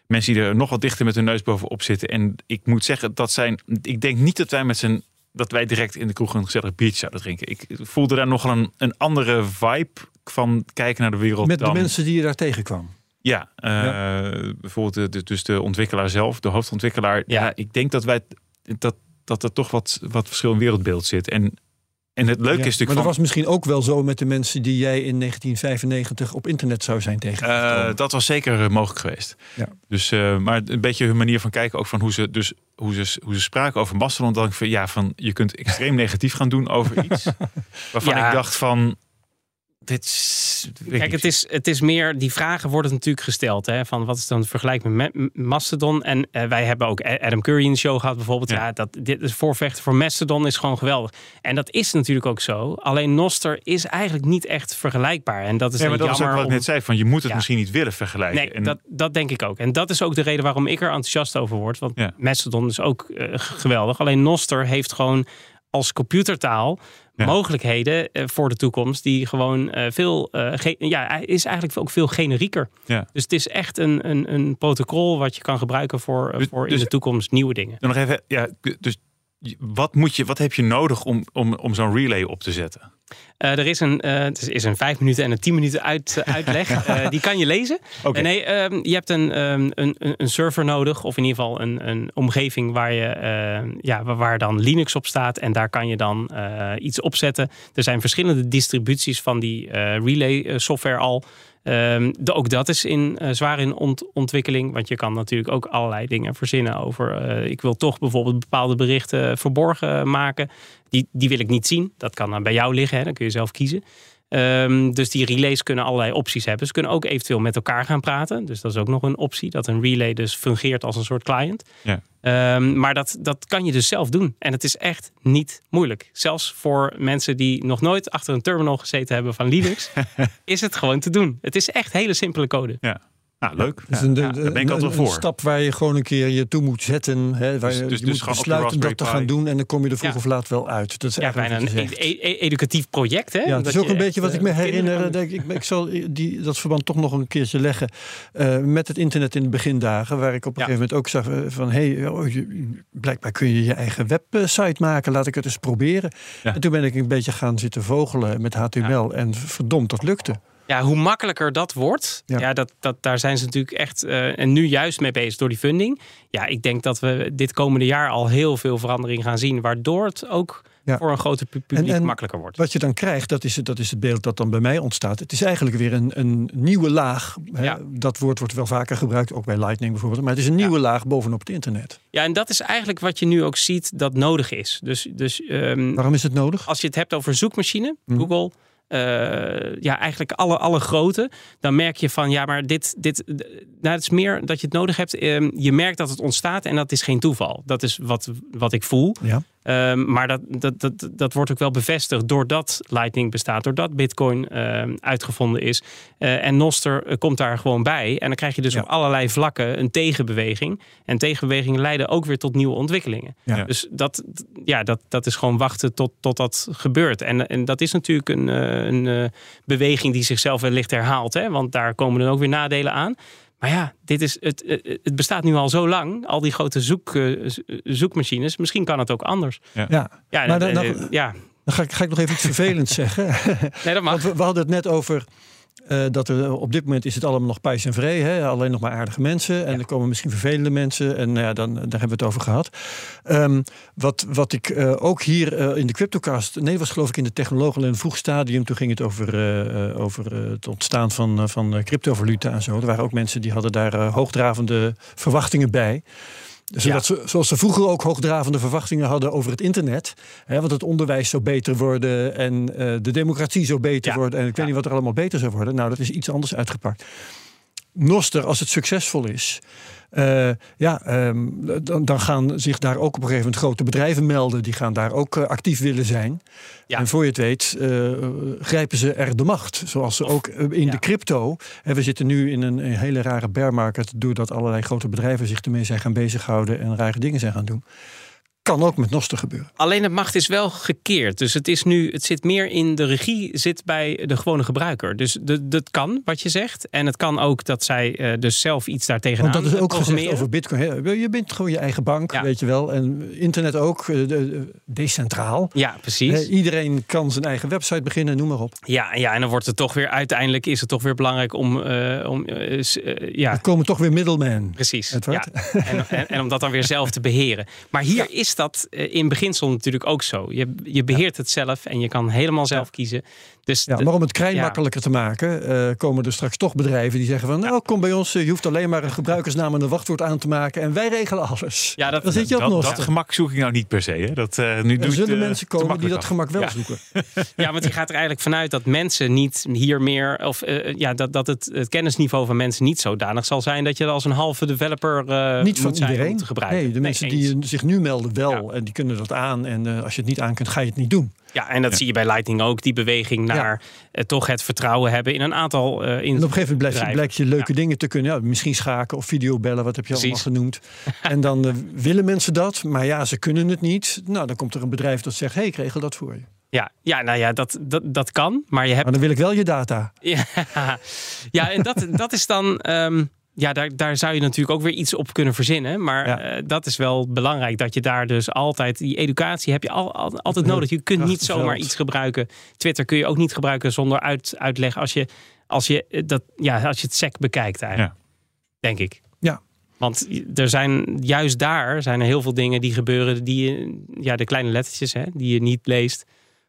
mensen die er nog wat dichter met hun neus bovenop zitten. En ik moet zeggen, dat zijn, ik denk niet dat wij met z'n dat wij direct in de kroeg een gezellig biertje zouden drinken. Ik voelde daar nogal een, een andere vibe van kijken naar de wereld. Met de dan, mensen die je daar tegenkwam. Ja, eh, bijvoorbeeld de, de, dus de ontwikkelaar zelf, de hoofdontwikkelaar. Ja, Ja. ik denk dat wij dat, dat er toch wat, wat verschil in wereldbeeld zit. En, en het leuke Ja, is natuurlijk maar dat van, was misschien ook wel zo met de mensen die jij in 1995 op internet zou zijn tegengekomen. eh, dat was zeker eh, mogelijk geweest. Ja. Dus, eh, maar een beetje hun manier van kijken ook van hoe ze dus hoe ze, hoe ze spraken over Mastodon. Dat ik van ja, van je kunt extreem negatief gaan doen over iets waarvan Ja. ik dacht van dit is, Kijk, het is, het is meer, die vragen worden natuurlijk gesteld. Hè, van wat is dan het vergelijk met Ma- Mastodon? En eh, wij hebben ook Adam Curry in de show gehad bijvoorbeeld. Ja. Ja, dat, dit is voorvechten voor Mastodon is gewoon geweldig. En dat is natuurlijk ook zo. Alleen Noster is eigenlijk niet echt vergelijkbaar. En dat is Ja, maar dan dat is ook jammer wat ik net zei. Van je moet het Ja. misschien niet willen vergelijken. Nee, En- dat, dat denk ik ook. En dat is ook de reden waarom ik er enthousiast over word. Want. Mastodon is ook eh, geweldig. Alleen Noster heeft gewoon als computertaal Ja. mogelijkheden eh, voor de toekomst die gewoon eh, veel eh, ja hij is eigenlijk ook veel generieker. Ja. Dus het is echt een, een, een protocol wat je kan gebruiken voor, Dus- voor in dus- de toekomst nieuwe dingen. Dan nog even, ja, dus wat, moet je, wat heb je nodig om, om, om zo'n relay op te zetten? Eh, er is een, eh, het is- een vijf minuten en een tien minuten uit, eh, uitleg. Die kan je lezen. Nee, ehm, je hebt een, ehm, een, een, een server nodig. Of in ieder geval een, een omgeving waar, je, ja, waar- dan Linux op staat. En daar kan je dan iets op zetten. Er zijn verschillende distributies van die relay software al. Ehm, de, ook dat is in, zwaar in ont- ontwikkeling. Want je kan natuurlijk ook allerlei dingen verzinnen over... ik wil toch bijvoorbeeld bepaalde berichten verborgen maken. Die, die wil ik niet zien. Dat kan dan bij jou liggen. Hè? Dan kun je zelf kiezen. Ehm, dus die relays kunnen allerlei opties hebben. Ze kunnen ook eventueel met elkaar gaan praten. Dus dat is ook nog een optie. Dat een relay dus fungeert als een soort client. Ja. Ehm, maar dat, dat kan je dus zelf doen. En het is echt niet moeilijk. Zelfs voor mensen die nog nooit achter een terminal gezeten hebben van Linux, is het gewoon te doen. Het is echt hele simpele code. Ja, nou, leuk. Dus een, ja, een- daar ben ik een voor. stap waar je gewoon een keer je toe moet zetten. Hè, waar Dus- je, dus- je dus moet besluiten dat te gaan doen. En dan kom je er vroeg Ja. of laat wel uit. Dat is eigenlijk bijna een e- e- educatief project. Hè? Ja, Dat is ook een beetje wat ik me eh, kinderen herinner. Denk ik, ik zal die, dat verband toch nog een keertje leggen. eh, met het internet in de begindagen. Waar ik op een gegeven moment ook zag eh, van... Hey, oh, je- blijkbaar kun je je eigen website maken. Laat ik het eens proberen. En toen ben ik een beetje gaan zitten vogelen met HTML. En verdomd, dat lukte. Ja, hoe makkelijker dat wordt, Ja. ja. dat, dat, daar zijn ze natuurlijk echt eh, en nu juist mee bezig door die funding. Ja, ik denk dat we dit komende jaar al heel veel verandering gaan zien, waardoor het ook Ja. voor een groter pu- publiek En- en makkelijker wordt. Wat je dan krijgt, dat is, het- dat is het beeld dat dan bij mij ontstaat. Het is eigenlijk weer een, een nieuwe laag. Hè. Ja. Dat woord wordt wel vaker gebruikt, ook bij Lightning bijvoorbeeld. Maar het is een nieuwe laag bovenop het internet. Ja, en dat is eigenlijk wat je nu ook ziet dat nodig is. Dus, dus ehm, Waarom is het nodig? als je het hebt over zoekmachine, Mhm. Google, eh, ja, eigenlijk alle, alle grote, dan merk je van ja, maar dit, dit, nou, het is meer dat je het nodig hebt. Ehm, je merkt dat het ontstaat en dat is geen toeval. Dat is wat, wat ik voel. Ja. Ehm, maar dat, dat, dat, dat wordt ook wel bevestigd doordat Lightning bestaat, doordat Bitcoin ehm, uitgevonden is. Eh, en Noster eh, komt daar gewoon bij. En dan krijg je dus Ja. op allerlei vlakken een tegenbeweging. En tegenbewegingen leiden ook weer tot nieuwe ontwikkelingen. Ja. Dus dat, ja, dat, dat is gewoon wachten tot, tot dat gebeurt. En, en dat is natuurlijk een, eh, een beweging die zichzelf wellicht herhaalt. Hè? Want daar komen dan ook weer nadelen aan. Maar ja, dit is het, het het bestaat nu al zo lang. Al die grote zoek, eh, zo- zoekmachines. Misschien kan het ook anders. ja. Ja, Maar eh, dan- eh, dan- ja. Dan ga ik, ga ik nog even iets vervelends zeggen. Nee, dat mag. Want we, we hadden het net over eh, dat er op dit moment is het allemaal nog pijs en vree. Hè? Alleen nog maar aardige mensen. En Ja. er komen misschien vervelende mensen. En nou ja, dan, daar hebben we het over gehad. Ehm, wat, wat ik eh, ook hier eh, in de Cryptocast... Nee, was geloof ik in de technoloog al in een vroeg stadium. Toen ging het over, eh, eh, over eh, het ontstaan van, eh, van eh, cryptovaluta en zo. Er waren ook mensen die hadden daar eh, hoogdravende verwachtingen bij. Zodat ze, zoals ze vroeger ook hoogdravende verwachtingen hadden over het internet. Hè, want het onderwijs zou beter worden en eh, de democratie zou beter Ja. worden. En ik weet niet wat er allemaal beter zou worden. Nou, dat is iets anders uitgepakt. Noster, als het succesvol is, eh, ja, ehm, dan, dan gaan zich daar ook op een gegeven moment grote bedrijven melden. Die gaan daar ook eh, actief willen zijn. Ja. En voor je het weet, eh, grijpen ze er de macht. Zoals ze ook in ja. de crypto. En we zitten nu in een, een hele rare bear market. Doordat allerlei grote bedrijven zich ermee zijn gaan bezighouden. En rare dingen zijn gaan doen. Kan ook met Noster gebeuren. Alleen de macht is wel gekeerd. Dus het is nu, het zit meer in de regie, zit bij de gewone gebruiker. Dus de- dat kan, wat je zegt. En het kan ook dat zij eh, dus zelf iets daartegen Want dat is ook gezegd over bitcoin. hè. Je bent gewoon je eigen bank, Ja. weet je wel. En internet ook, eh, de- de- decentraal. Ja, precies. Hè, iedereen kan zijn eigen website beginnen, noem maar op. Ja, ja, en dan wordt het toch weer uiteindelijk is het toch weer belangrijk om, eh, om eh, eh, ja, Er komen toch weer middlemen. precies. Ja. En, en, en om dat dan weer zelf te beheren. Maar hier is dat eh, in beginsel natuurlijk ook zo. Je, je beheert het zelf en je kan helemaal zelf kiezen. Dus Ja, de- maar om het klein ja. makkelijker te maken, eh, komen er straks toch bedrijven die zeggen van, nou kom bij ons, eh, je hoeft alleen maar een gebruikersnaam en een wachtwoord aan te maken en wij regelen alles. Ja, dat- Dan zit je op dat, nog. dat gemak zoek ik nou niet per se. Hè? Dat, eh, nu Er zullen eh, mensen komen die dat af. gemak wel Ja. zoeken. Ja, want je gaat er eigenlijk vanuit dat mensen niet hier meer, of ja, dat, dat het, het kennisniveau van mensen niet zodanig zal zijn dat je als een halve developer Niet van iedereen. te gebruiken. Nee, de mensen eens. die zich nu melden wel en die kunnen dat aan. En als je het niet aan kunt, ga je het niet doen. Ja, en dat zie je bij Lightning ook, die beweging naar eh, toch het vertrouwen hebben in een aantal eh in En op een gegeven moment je, bedrijven. blijkt je leuke dingen te kunnen. Ja, misschien schaken of videobellen, wat heb je Precies. allemaal genoemd. En dan eh, willen mensen dat, maar ja, ze kunnen het niet. Nou, dan komt er een bedrijf dat zegt, hé, hey, ik regel dat voor je. Ja, ja, nou ja, dat, dat, dat kan, maar je hebt Maar dan wil ik wel je data. Ja, ja en dat, dat is dan. ehm, ja, daar, daar zou je natuurlijk ook weer iets op kunnen verzinnen. Maar Ja. eh, dat is wel belangrijk. Dat je daar dus altijd. Die educatie heb je al, al- altijd nodig. Je kunt niet zomaar iets gebruiken. Twitter kun je ook niet gebruiken zonder uit, uitleg. Als je, als, je, eh, dat, ja, als je het sec bekijkt, eigenlijk. Denk ik. Ja. Want er zijn juist daar zijn er heel veel dingen die gebeuren. Die je, ja, de kleine lettertjes, hè, die je niet leest.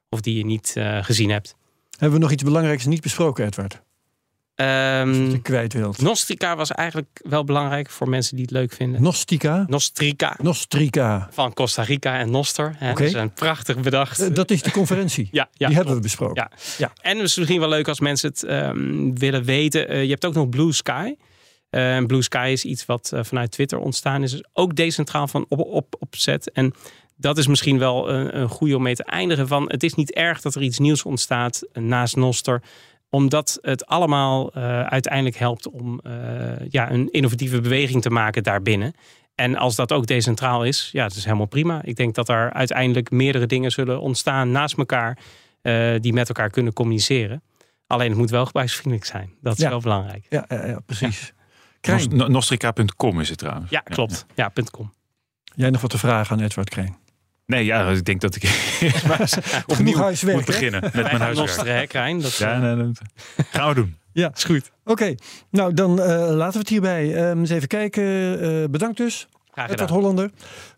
Of die je niet eh, gezien hebt. Hebben we nog iets belangrijks niet besproken, Edward? Dat je kwijt wilt. Nostrica was eigenlijk wel belangrijk voor mensen die het leuk vinden. Nostika? Nostrica Nostrica. van Costa Rica en Noster. Hè, Oké. Dat is een prachtig bedacht. Eh, Dat is de conferentie. ja, ja, Die hebben we besproken. Ja. Ja. En het is misschien wel leuk als mensen het ehm, willen weten. Eh, je hebt ook nog Blue Sky. Eh, Blue Sky is iets wat vanuit Twitter ontstaan is. Dus ook decentraal van op, op, opzet. En dat is misschien wel een, een goede om mee te eindigen. Van, het is niet erg dat er iets nieuws ontstaat naast Noster omdat het allemaal eh, uiteindelijk helpt om eh, ja, een innovatieve beweging te maken daarbinnen. En als dat ook decentraal is, ja, dat is helemaal prima. Ik denk dat er uiteindelijk meerdere dingen zullen ontstaan naast elkaar, eh, die met elkaar kunnen communiceren. Alleen het moet wel gebruiksvriendelijk zijn. Dat is Ja. wel belangrijk. Ja, ja, ja, precies. Nostrica.com is het trouwens. Ja, klopt. Ja, .com. jij nog wat te vragen aan Edward Krijn? Nee, ja, ik denk dat ik opnieuw huiswerk, moet hè? beginnen met mijn huiswerk. hè, Krijn? Dat, Ja, eh, nee, dat gaan we doen. Ja, is goed. Oké, nou dan eh, laten we het hierbij. Ehm, eens even kijken. Eh, bedankt dus. Edward. Hollander.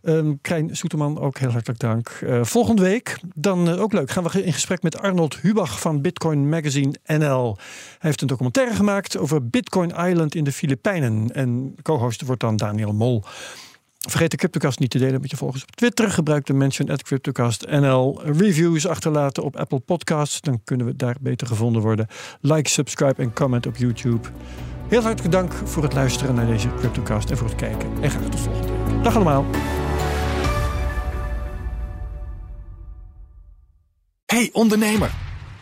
Ehm Krijn Soeterman, ook heel hartelijk dank. Eh, volgende week, dan ook leuk, gaan we in gesprek met Arnold Hubach van Bitcoin Magazine NL. Hij heeft een documentaire gemaakt over Bitcoin Island in de Filipijnen. En co-host wordt dan Daniel Mol. Vergeet de CryptoCast niet te delen met je volgers op Twitter. Gebruik de mention at CryptoCast NL. Reviews achterlaten op Apple Podcasts. Dan kunnen we daar beter gevonden worden. Like, subscribe en comment op YouTube. Heel hartelijk dank voor het luisteren naar deze CryptoCast en voor het kijken. En graag tot volgende week. Dag allemaal. Hey ondernemer,